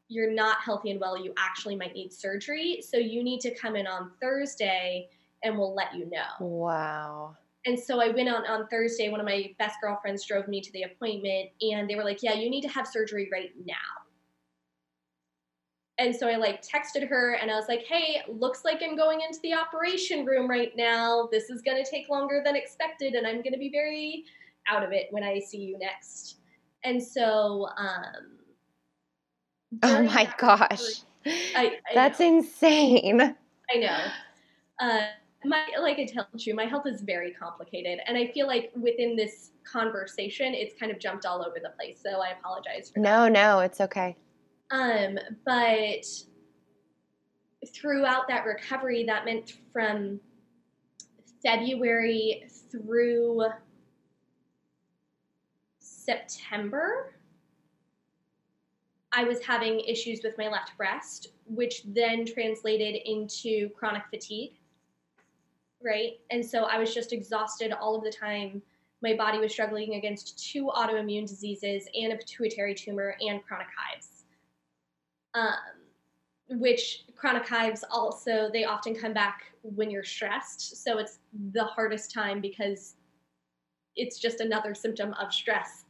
Speaker 2: You're not healthy and well. You actually might need surgery. So you need to come in on Thursday and we'll let you know."
Speaker 1: wow.
Speaker 2: And so I went on on Thursday. One of my best girlfriends drove me to the appointment, and they were like, "Yeah, you need to have surgery right now." And so I like texted her, and I was like, "Hey, looks like I'm going into the operation room right now. This is going to take longer than expected, and I'm going to be very out of it when I see you next." And so, um,
Speaker 1: Oh my gosh.
Speaker 2: I, I
Speaker 1: That's
Speaker 2: know.
Speaker 1: insane.
Speaker 2: I know. Uh, my like I told you, my health is very complicated, and I feel like within this conversation, it's kind of jumped all over the place. So I apologize for that.
Speaker 1: No, no, it's okay.
Speaker 2: Um, but throughout that recovery, that meant from February through September, I was having issues with my left breast, which then translated into chronic fatigue. Right. And so I was just exhausted all of the time. My body was struggling against two autoimmune diseases and a pituitary tumor and chronic hives. Um, which chronic hives also they often come back when you're stressed. So it's the hardest time because it's just another symptom of stress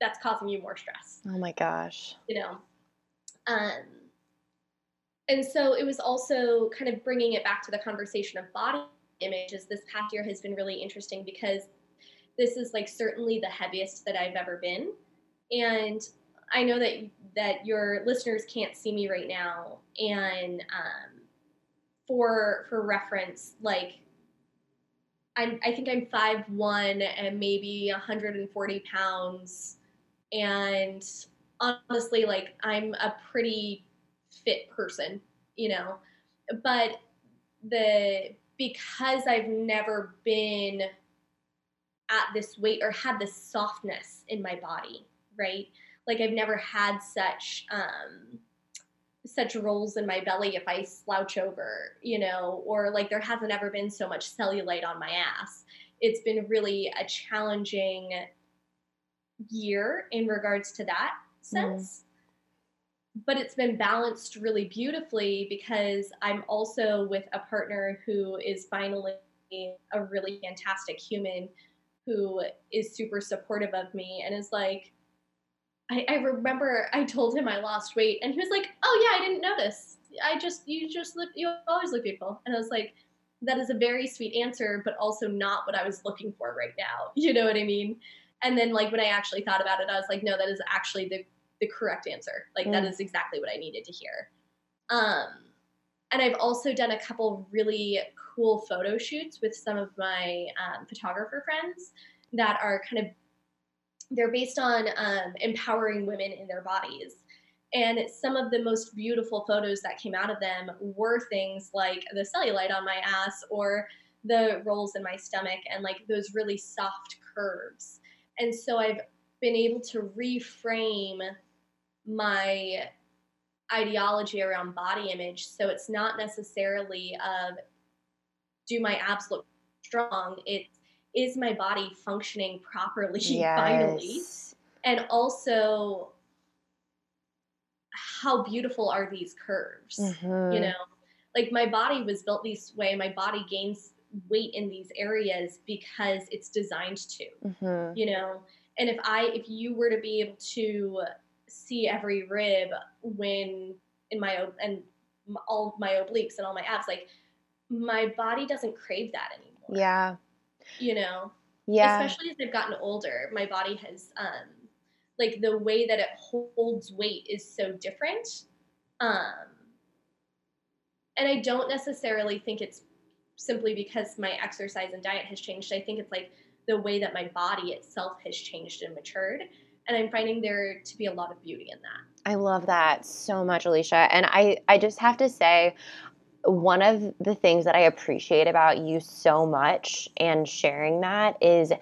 Speaker 2: that's causing you more stress
Speaker 1: oh my gosh.
Speaker 2: you know? Um and so it was also kind of bringing it back to the conversation of body images. This past year has been really interesting because this is like certainly the heaviest that I've ever been. And I know that that your listeners can't see me right now, and um, for for reference, like I'm, I think I'm five one and maybe 140 pounds, and honestly, like I'm a pretty fit person, you know, but the because I've never been at this weight or had this softness in my body, right? Like I've never had such um, such rolls in my belly if I slouch over, you know, or like there hasn't ever been so much cellulite on my ass. It's been really a challenging year in regards to that sense. Mm. But it's been balanced really beautifully because I'm also with a partner who is finally a really fantastic human who is super supportive of me and is like, I, I remember I told him I lost weight and he was like, oh yeah, I didn't notice. I just, you just look, you always look beautiful. And I was like, that is a very sweet answer, but also not what I was looking for right now. You know what I mean? And then like when I actually thought about it, I was like, no, that is actually the, the correct answer. Like mm. that is exactly what I needed to hear. Um, and I've also done a couple really cool photo shoots with some of my um, photographer friends that are kind of they're based on um, empowering women in their bodies. And some of the most beautiful photos that came out of them were things like the cellulite on my ass or the rolls in my stomach and like those really soft curves. And so i've been able to reframe my ideology around body image. So it's not necessarily of do my abs look strong? It is my body functioning properly yes. finally? And also how beautiful are these curves? Mm-hmm. You know, like my body was built this way. My body gains weight in these areas because it's designed to. Mm-hmm. You know, and if I if you were to be able to see every rib when in my and all my obliques and all my abs like my body doesn't crave that anymore.
Speaker 1: Yeah.
Speaker 2: You know?
Speaker 1: Yeah.
Speaker 2: Especially as I've gotten older, my body has um like the way that it holds weight is so different. Um and I don't necessarily think it's simply because my exercise and diet has changed. I think it's like the way that my body itself has changed and matured. And I'm finding there to be a lot of beauty in that.
Speaker 1: I love that so much, Alicia. And I, I just have to say, one of the things that I appreciate about you so much and sharing that is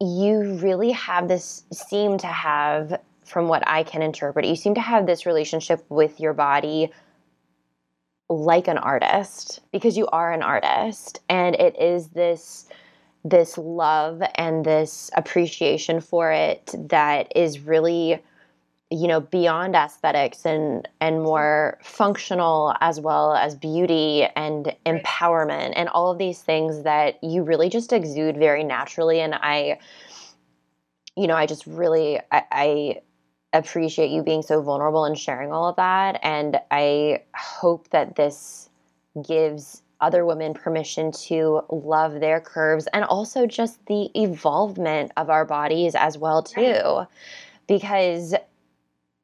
Speaker 1: you really have this, seem to have, from what I can interpret, you seem to have this relationship with your body like an artist because you are an artist. And it is this this love and this appreciation for it that is really you know beyond aesthetics and and more functional as well as beauty and empowerment and all of these things that you really just exude very naturally. And i you know i just really I, I appreciate you being so vulnerable and sharing all of that. And i hope that this gives other women permission to love their curves and also just the evolvement of our bodies as well too. Because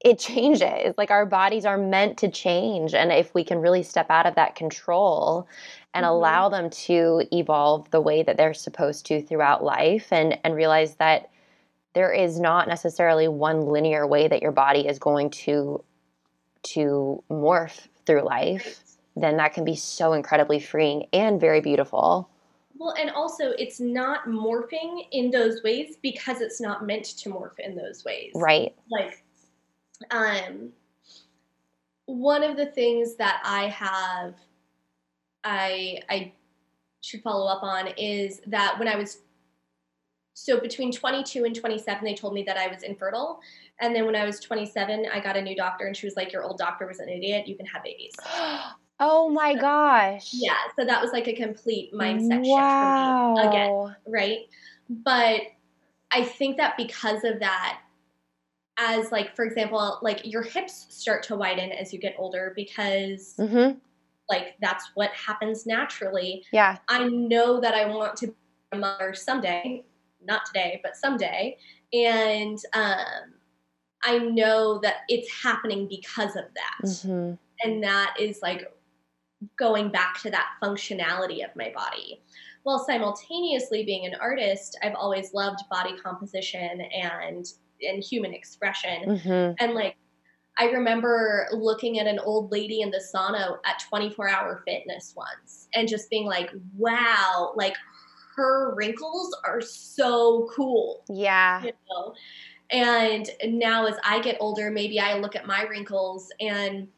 Speaker 1: it changes. Like our bodies are meant to change. And if we can really step out of that control and mm-hmm. allow them to evolve the way that they're supposed to throughout life and, and realize that there is not necessarily one linear way that your body is going to to morph through life, then that can be so incredibly freeing and very beautiful.
Speaker 2: Well, and also it's not morphing in those ways because it's not meant to morph in those ways.
Speaker 1: Right.
Speaker 2: Like um, one of the things that I have, I I should follow up on is that when I was so between 22 and 27, they told me that I was infertile. And then when I was 27, I got a new doctor, and she was like, "Your old doctor was an idiot. You can have babies."
Speaker 1: oh my gosh.
Speaker 2: Yeah. So that was like a complete mindset wow. shift for me again, right? But I think that because of that, as like for example, like your hips start to widen as you get older because. Mm-hmm. Like that's what happens naturally.
Speaker 1: Yeah.
Speaker 2: I know that I want to be a mother someday not today, but someday. And um, I know that it's happening because of that. Mm-hmm. And that is like going back to that functionality of my body. While simultaneously being an artist, I've always loved body composition and and human expression. Mm-hmm. And like I remember looking at an old lady in the sauna at 24 hour fitness once and just being like, wow, like her wrinkles are so cool.
Speaker 1: Yeah.
Speaker 2: You know? And now as I get older, maybe I look at my wrinkles and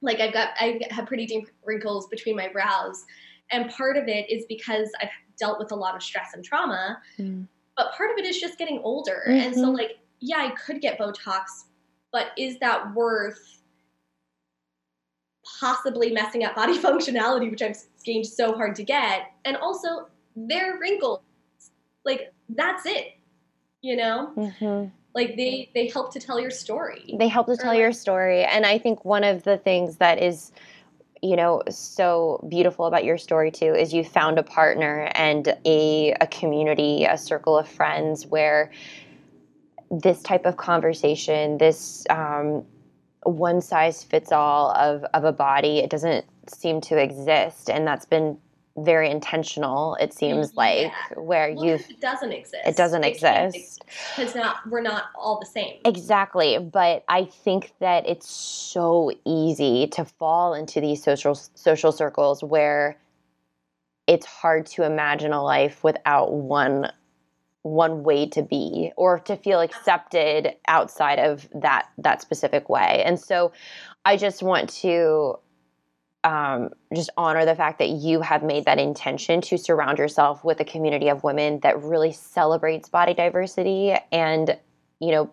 Speaker 2: like I've got I have pretty deep wrinkles between my brows. And part of it is because I've dealt with a lot of stress and trauma. Mm. But part of it is just getting older. Mm-hmm. And so mm-hmm. like, yeah, I could get Botox, but is that worth possibly messing up body functionality, which I've gained so hard to get? And also, their wrinkles. Like that's it. You know? Mm-hmm. Like they they help to tell your story.
Speaker 1: They help to tell your story. And I think one of the things that is you know so beautiful about your story too is you found a partner and a, a community a circle of friends where this type of conversation this um, one size fits all of, of a body it doesn't seem to exist and that's been very intentional it seems yeah. like where well, you've
Speaker 2: it doesn't exist
Speaker 1: it doesn't it exist.
Speaker 2: because not we're not all the same.
Speaker 1: Exactly but i think that it's so easy to fall into these social social circles where it's hard to imagine a life without one one way to be or to feel accepted outside of that that specific way. And so i just want to um, just honor the fact that you have made that intention to surround yourself with a community of women that really celebrates body diversity and you know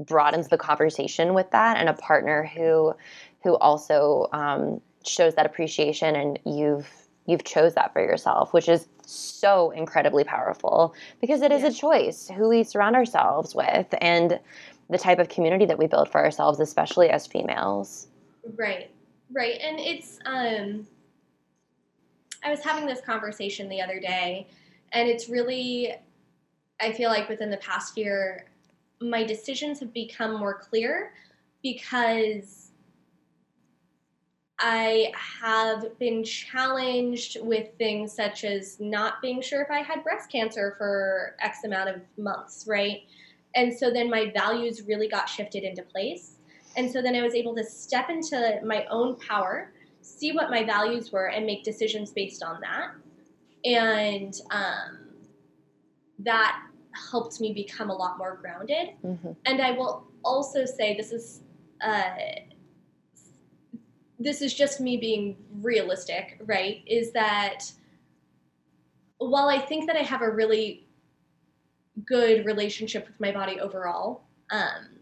Speaker 1: broadens the conversation with that and a partner who who also um, shows that appreciation and you've you've chose that for yourself which is so incredibly powerful because it is a choice who we surround ourselves with and the type of community that we build for ourselves especially as females.
Speaker 2: Right. Right. And it's um I was having this conversation the other day and it's really I feel like within the past year my decisions have become more clear because I have been challenged with things such as not being sure if I had breast cancer for X amount of months, right? And so then my values really got shifted into place. And so then I was able to step into my own power, see what my values were, and make decisions based on that. And um, that helped me become a lot more grounded. Mm-hmm. And I will also say this is. Uh, this is just me being realistic, right? Is that while I think that I have a really good relationship with my body overall, um,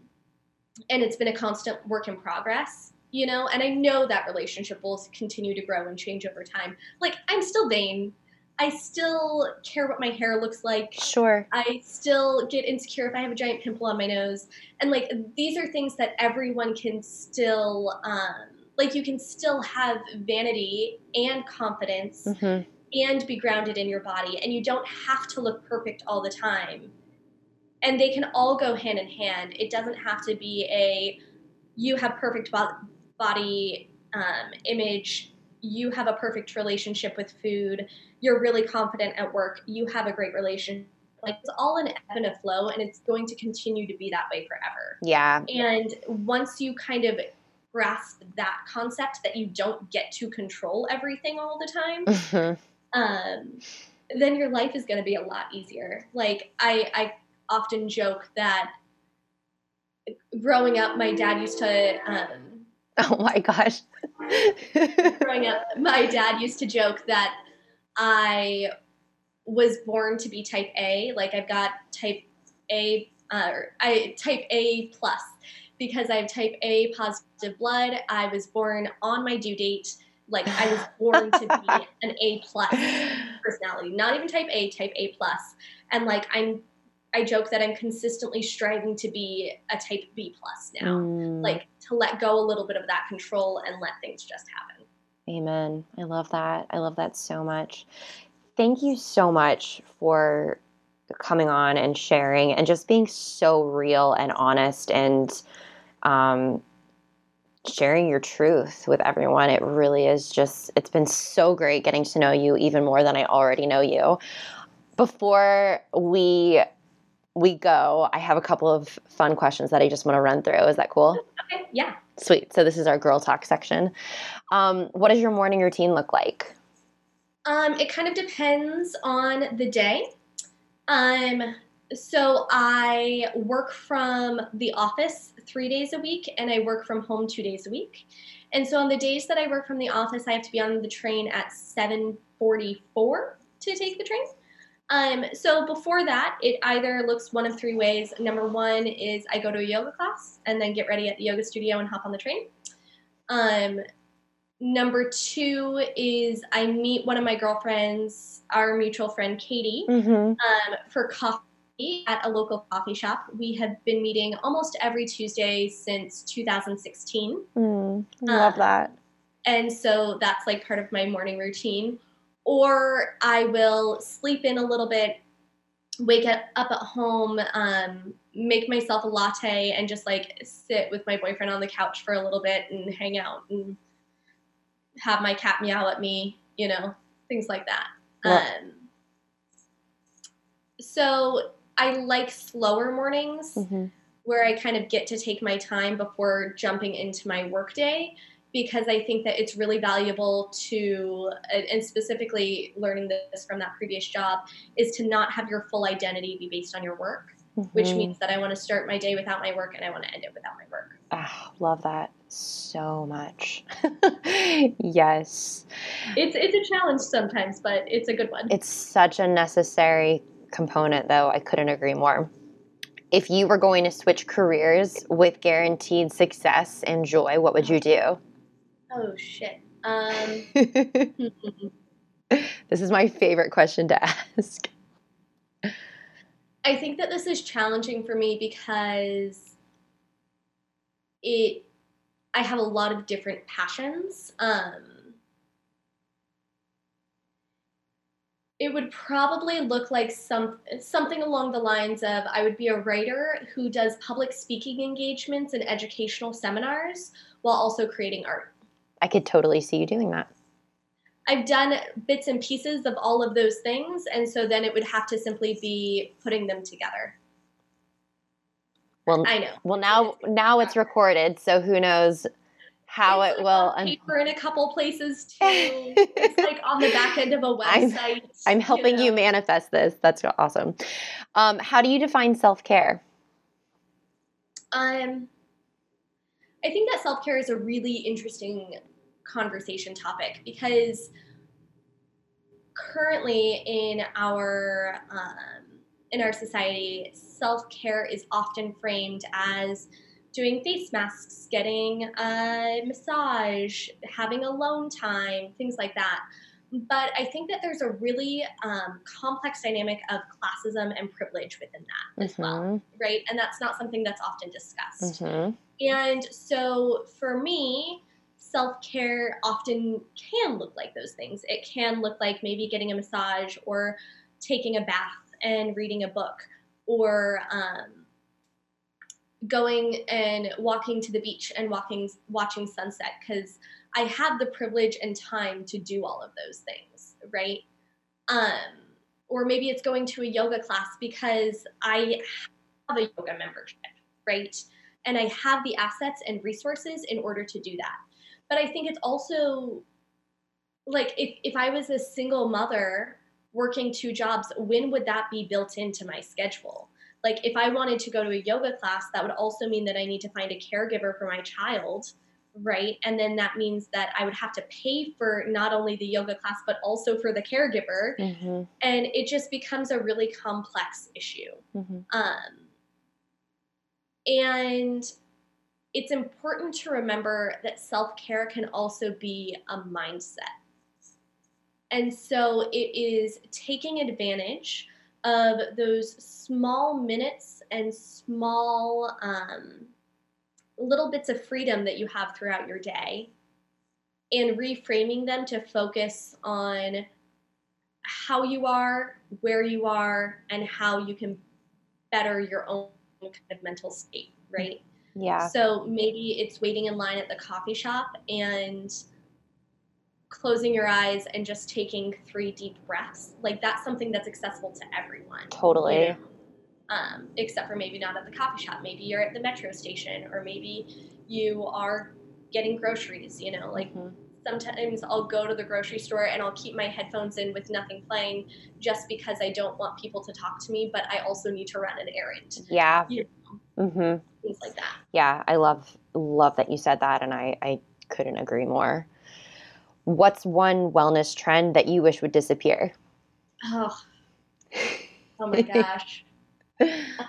Speaker 2: and it's been a constant work in progress you know and i know that relationship will continue to grow and change over time. Like i'm still vain. I still care what my hair looks like.
Speaker 1: Sure.
Speaker 2: I still get insecure if i have a giant pimple on my nose. And like these are things that everyone can still um like you can still have vanity and confidence mm-hmm. and be grounded in your body and you don't have to look perfect all the time and they can all go hand in hand. It doesn't have to be a you have perfect body um, image, you have a perfect relationship with food, you're really confident at work, you have a great relationship. Like it's all an ebb and a flow, and it's going to continue to be that way forever.
Speaker 1: Yeah.
Speaker 2: And once you kind of grasp that concept that you don't get to control everything all the time, mm-hmm. um, then your life is going to be a lot easier. Like I, I often joke that growing up, my dad used to. Um,
Speaker 1: oh my gosh.
Speaker 2: growing up, my dad used to joke that I was born to be type A. Like I've got type A, uh, I type A plus because I have type A positive blood. I was born on my due date. Like I was born to be an A plus personality, not even type A, type A plus. And like I'm, I joke that I'm consistently striving to be a type B plus now, mm. like to let go a little bit of that control and let things just happen.
Speaker 1: Amen. I love that. I love that so much. Thank you so much for coming on and sharing and just being so real and honest and um, sharing your truth with everyone. It really is just, it's been so great getting to know you even more than I already know you. Before we we go, I have a couple of fun questions that I just want to run through. Is that cool?
Speaker 2: Okay, yeah.
Speaker 1: Sweet. So this is our girl talk section. Um, what does your morning routine look like?
Speaker 2: Um, it kind of depends on the day. Um, so I work from the office three days a week and I work from home two days a week. And so on the days that I work from the office, I have to be on the train at 7:44 to take the train. Um, so before that, it either looks one of three ways. Number one is I go to a yoga class and then get ready at the yoga studio and hop on the train. Um, number two is I meet one of my girlfriends, our mutual friend Katie, mm-hmm. um, for coffee at a local coffee shop. We have been meeting almost every Tuesday since 2016.
Speaker 1: Mm, love um, that.
Speaker 2: And so that's like part of my morning routine. Or I will sleep in a little bit, wake up, up at home, um, make myself a latte, and just like sit with my boyfriend on the couch for a little bit and hang out and have my cat meow at me, you know, things like that. Um, so I like slower mornings mm-hmm. where I kind of get to take my time before jumping into my workday because I think that it's really valuable to, and specifically learning this from that previous job, is to not have your full identity be based on your work, mm-hmm. which means that I want to start my day without my work and I want to end it without my work.
Speaker 1: Oh, love that so much. yes.
Speaker 2: It's it's a challenge sometimes, but it's a good one.
Speaker 1: It's such a necessary component, though. I couldn't agree more. If you were going to switch careers with guaranteed success and joy, what would you do?
Speaker 2: Oh, shit. Um,
Speaker 1: this is my favorite question to ask.
Speaker 2: I think that this is challenging for me because it I have a lot of different passions. Um, it would probably look like some something along the lines of I would be a writer who does public speaking engagements and educational seminars while also creating art.
Speaker 1: I could totally see you doing that.
Speaker 2: I've done bits and pieces of all of those things, and so then it would have to simply be putting them together.
Speaker 1: Well, I know. Well, now now it's recorded, so who knows how it's it will.
Speaker 2: Paper in a couple places too. it's like on the back end of a website.
Speaker 1: I'm, I'm helping you, know. you, manifest this. That's awesome. Um, how do you define self care?
Speaker 2: Um, I think that self care is a really interesting conversation topic because currently in our um, in our society, self care is often framed as doing face masks, getting a massage, having alone time, things like that. But I think that there's a really um, complex dynamic of classism and privilege within that as mm-hmm. well, right? And that's not something that's often discussed. Mm-hmm. And so for me, self care often can look like those things. It can look like maybe getting a massage or taking a bath and reading a book or um, going and walking to the beach and walking watching sunset because I have the privilege and time to do all of those things, right? Um, or maybe it's going to a yoga class because I have a yoga membership, right? And I have the assets and resources in order to do that. But I think it's also like if, if I was a single mother working two jobs, when would that be built into my schedule? like if I wanted to go to a yoga class, that would also mean that I need to find a caregiver for my child, right? And then that means that I would have to pay for not only the yoga class, but also for the caregiver.
Speaker 1: Mm-hmm.
Speaker 2: And it just becomes a really complex issue.
Speaker 1: Mm-hmm.
Speaker 2: Um, and it's important to remember that self care can also be a mindset. And so it is taking advantage of those small minutes and small um, little bits of freedom that you have throughout your day and reframing them to focus on how you are, where you are, and how you can better your own kind of mental state, right?
Speaker 1: Yeah.
Speaker 2: So maybe it's waiting in line at the coffee shop and closing your eyes and just taking three deep breaths. Like that's something that's accessible to everyone.
Speaker 1: Totally.
Speaker 2: you know? Um, except for maybe not at the coffee shop. Maybe you're at the metro station, or maybe you are getting groceries. You know, like
Speaker 1: Mhm.
Speaker 2: sometimes I'll go to the grocery store and I'll keep my headphones in with nothing playing just because I don't want people to talk to me, but I also need to run an errand.
Speaker 1: Yeah.
Speaker 2: You
Speaker 1: Mm-hmm.
Speaker 2: Things like that.
Speaker 1: Yeah. I love love that you said that, and I I couldn't agree more. What's one wellness trend that you wish would disappear?
Speaker 2: Oh, oh my gosh.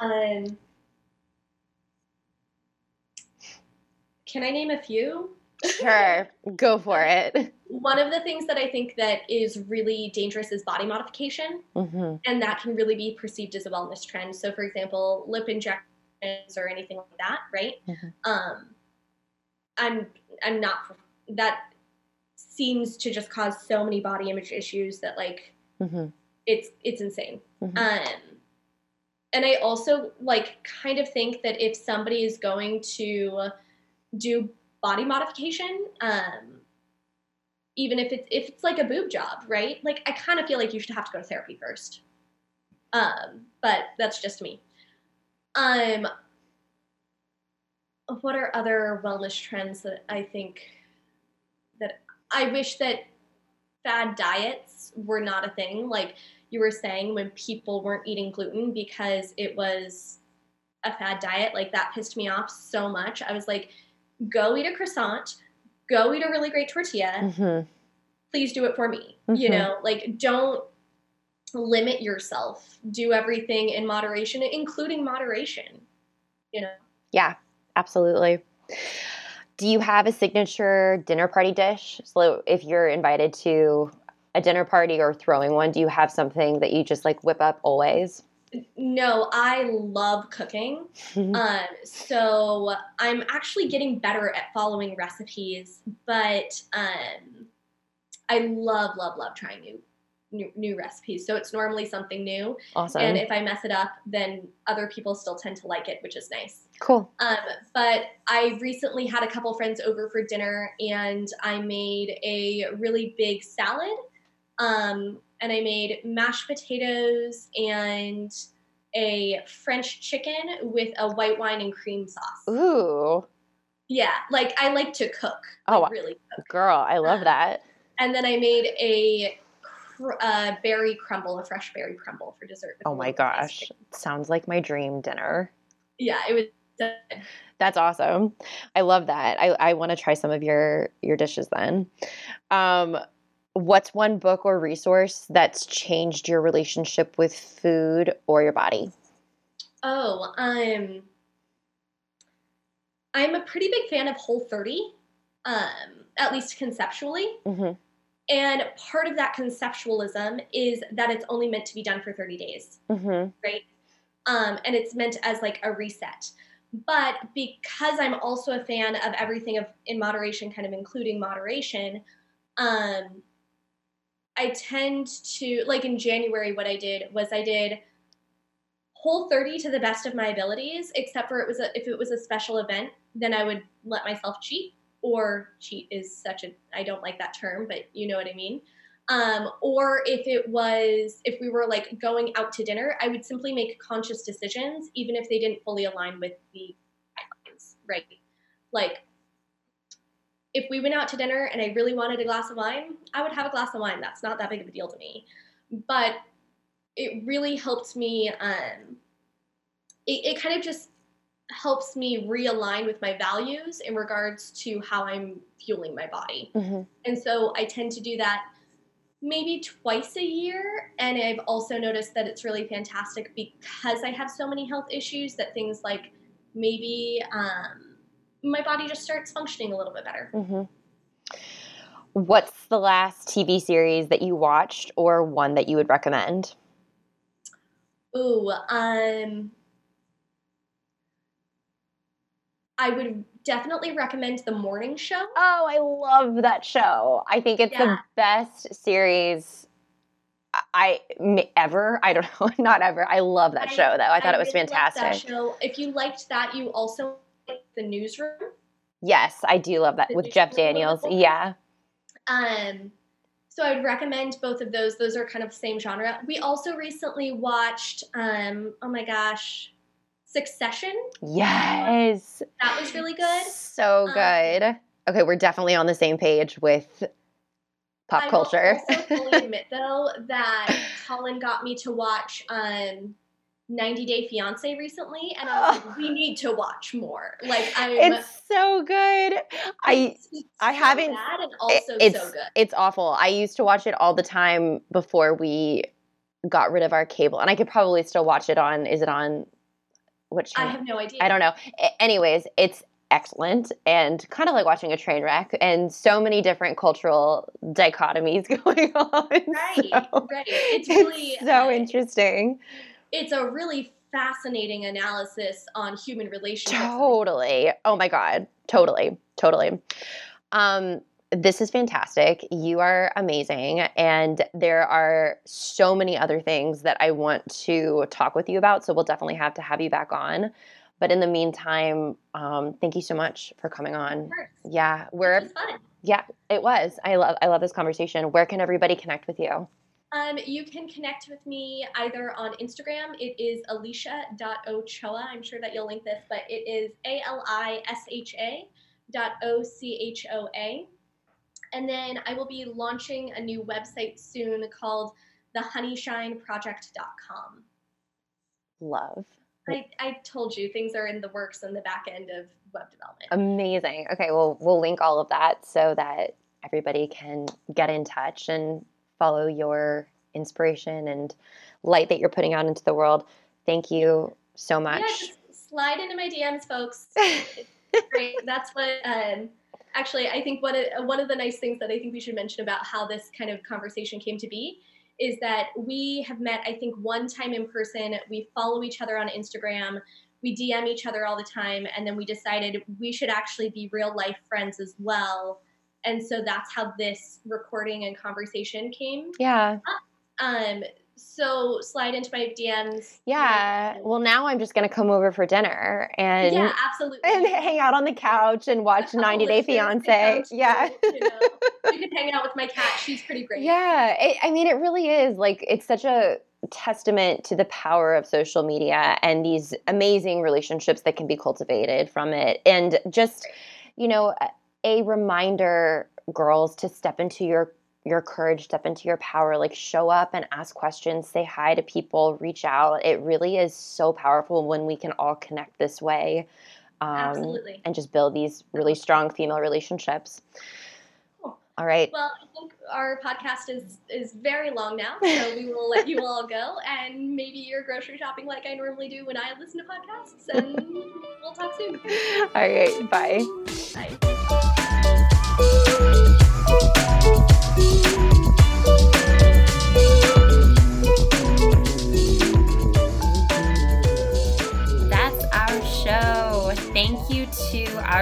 Speaker 2: Um, can I name a few?
Speaker 1: Sure, go for it.
Speaker 2: One of the things that I think that is really dangerous is body modification,
Speaker 1: Mm-hmm.
Speaker 2: and that can really be perceived as a wellness trend. So, for example, lip injections or anything like that, right?
Speaker 1: Mhm.
Speaker 2: Um, I'm I'm not that seems to just cause so many body image issues that like
Speaker 1: Mm-hmm.
Speaker 2: it's it's insane.
Speaker 1: Mhm.
Speaker 2: Um, and I also like kind of think that if somebody is going to do body modification, um, even if it's if it's like a boob job, right? Like I kind of feel like you should have to go to therapy first. Um, but that's just me. Um, what are other wellness trends that I think I wish that fad diets were not a thing? Like you were saying, when people weren't eating gluten because it was a fad diet, like that pissed me off so much. I was like, go eat a croissant, go eat a really great tortilla
Speaker 1: Mm-hmm.
Speaker 2: please do it for me. You
Speaker 1: Mhm.
Speaker 2: know, like don't limit yourself. Do everything in moderation, including moderation. You know,
Speaker 1: Yeah, absolutely. Do you have a signature dinner party dish? So if you're invited to a dinner party or throwing one, do you have something that you just like whip up always?
Speaker 2: no, I love cooking. Um, so I'm actually getting better at following recipes, but um, I love, love, love trying new, new new recipes. So it's normally something new,
Speaker 1: awesome.
Speaker 2: and if I mess it up, then other people still tend to like it, which is nice.
Speaker 1: Cool.
Speaker 2: Um, but I recently had a couple friends over for dinner, and I made a really big salad. Um, and I made mashed potatoes and a French chicken with a white wine and cream sauce.
Speaker 1: Ooh,
Speaker 2: Yeah, like I like to cook.
Speaker 1: Oh,
Speaker 2: like, really cook.
Speaker 1: girl, I love
Speaker 2: Uh,
Speaker 1: that.
Speaker 2: And then I made a cr- uh, berry crumble, a fresh berry crumble for dessert.
Speaker 1: Oh my
Speaker 2: little bit of ice
Speaker 1: gosh, sounds like my dream dinner.
Speaker 2: Yeah, it was.
Speaker 1: That's awesome. I love that. I, I want to try some of your your dishes then. Um, what's one book or resource that's changed your relationship with food or your body?
Speaker 2: Oh, um, I'm a pretty big fan of Whole 30, um, at least conceptually.
Speaker 1: hmm
Speaker 2: And part of that conceptualism is that it's only meant to be done for 30 days,
Speaker 1: hmm
Speaker 2: right? Um, and it's meant as like a reset. But because I'm also a fan of everything of in moderation, kind of including moderation, um, I tend to like in January. What I did was I did whole 30 to the best of my abilities, except for it was a, if it was a special event, then I would let myself cheat. Or cheat is such a I don't like that term, but you know what I mean. Um, or if it was if we were like going out to dinner, I would simply make conscious decisions, even if they didn't fully align with the guidelines, right? Like if we went out to dinner and I really wanted a glass of wine, I would have a glass of wine. That's not that big of a deal to me. But it really helped me. Um, it, it kind of just helps me realign with my values in regards to how I'm fueling my body.
Speaker 1: hmm
Speaker 2: And so I tend to do that maybe twice a year. And I've also noticed that it's really fantastic because I have so many health issues that things like maybe um, my body just starts functioning a little bit better.
Speaker 1: hmm What's the last TV series that you watched or one that you would recommend?
Speaker 2: Ooh, um, I would definitely recommend The Morning Show.
Speaker 1: Oh, I love that show. I think it's the best series I I- ever. I don't know, not ever. I love that
Speaker 2: I-
Speaker 1: show though. I thought it was
Speaker 2: really
Speaker 1: fantastic.
Speaker 2: That show. If you liked that, you also liked The Newsroom.
Speaker 1: Yes, I do love that
Speaker 2: Did
Speaker 1: with Jeff
Speaker 2: see it a little
Speaker 1: Daniels. Yeah.
Speaker 2: Um, so I'd recommend both of those. Those are kind of the same genre. We also recently watched, um, oh my gosh, Succession.
Speaker 1: Yes.
Speaker 2: That was really good.
Speaker 1: So
Speaker 2: Um,
Speaker 1: good. Okay, we're definitely on the same page with pop
Speaker 2: I
Speaker 1: culture.
Speaker 2: I also fully admit though that Colin got me to watch um, 90 Day Fiance recently, and I was like, we need to watch more. Like I'm.
Speaker 1: it's so good. I I haven't-
Speaker 2: bad and also
Speaker 1: it's
Speaker 2: so good.
Speaker 1: it's awful. I used to watch it all the time before we got rid of our cable, and I could probably still watch it on. Is it on? What
Speaker 2: I have no idea.
Speaker 1: I don't know. Anyways, it's excellent and kind of like watching a train wreck, and so many different cultural dichotomies going on.
Speaker 2: Right,
Speaker 1: so
Speaker 2: right. It's really
Speaker 1: so
Speaker 2: uh,
Speaker 1: interesting.
Speaker 2: it's a really fascinating analysis on human relationships.
Speaker 1: Totally. Oh my god. Totally. Totally. Um this is fantastic. You are amazing and there are so many other things that I want to talk with you about, so we'll definitely have to have you back on. But in the meantime, um thank you so much for coming on. Yeah,
Speaker 2: It
Speaker 1: where
Speaker 2: was fun.
Speaker 1: yeah, it was. I love I love this conversation. Where can everybody connect with you?
Speaker 2: Um, you can connect with me either on Instagram. It is alisha.ochoa. I'm sure that you'll link this, but it is A L I S H A dot O C H O A. And then I will be launching a new website soon called thehoneyShineProject.com.
Speaker 1: Love.
Speaker 2: I, I told you things are in the works on the back end of web development.
Speaker 1: Amazing. Okay, well, we'll link all of that so that everybody can get in touch and follow your inspiration and light that you're putting out into the world. Thank you so much.
Speaker 2: Yeah, just slide into my DMs, folks. Great. That's what. Um, actually, I think one of one of the nice things that I think we should mention about how this kind of conversation came to be is that we have met. I think one time in person. We follow each other on Instagram. We DM each other all the time, and then we decided we should actually be real life friends as well. And so that's how this recording and conversation came.
Speaker 1: yeah.
Speaker 2: Um, so slide into my DMs.
Speaker 1: Yeah. Well, now I'm just going to come over for dinner and
Speaker 2: yeah, absolutely.
Speaker 1: and hang out on the couch and watch 90 Day Fiance. Yeah.
Speaker 2: you know. you can hang out with my cat. She's pretty great.
Speaker 1: Yeah, it, I mean, it really is like it's such a testament to the power of social media and these amazing relationships that can be cultivated from it. And just, you know, a reminder, girls, to step into your your courage, step into your power, like show up and ask questions, say hi to people, reach out. It really is so powerful when we can all connect this way. Um,
Speaker 2: Absolutely.
Speaker 1: and just build these really strong female relationships.
Speaker 2: Cool.
Speaker 1: All right.
Speaker 2: Well, I think our podcast is is very long now, so we will let you all go, and maybe you're grocery shopping like I normally do when I listen to podcasts, and we'll talk soon.
Speaker 1: All right. Bye.
Speaker 2: Bye.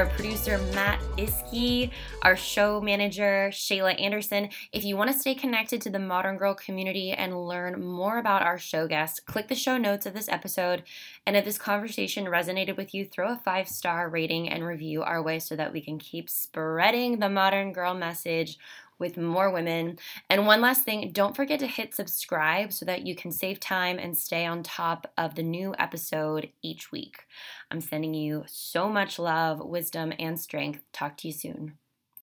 Speaker 3: Our producer, Matt Iskey, our show manager, Shayla Anderson. If you want to stay connected to the Modern Girl community and learn more about our show guests, click the show notes of this episode. And if this conversation resonated with you, throw a five star rating and review our way so that we can keep spreading the Modern Girl message with more women. And one last thing, don't forget to hit subscribe so that you can save time and stay on top of the new episode each week. I'm sending you so much love, wisdom, and strength. Talk to you soon.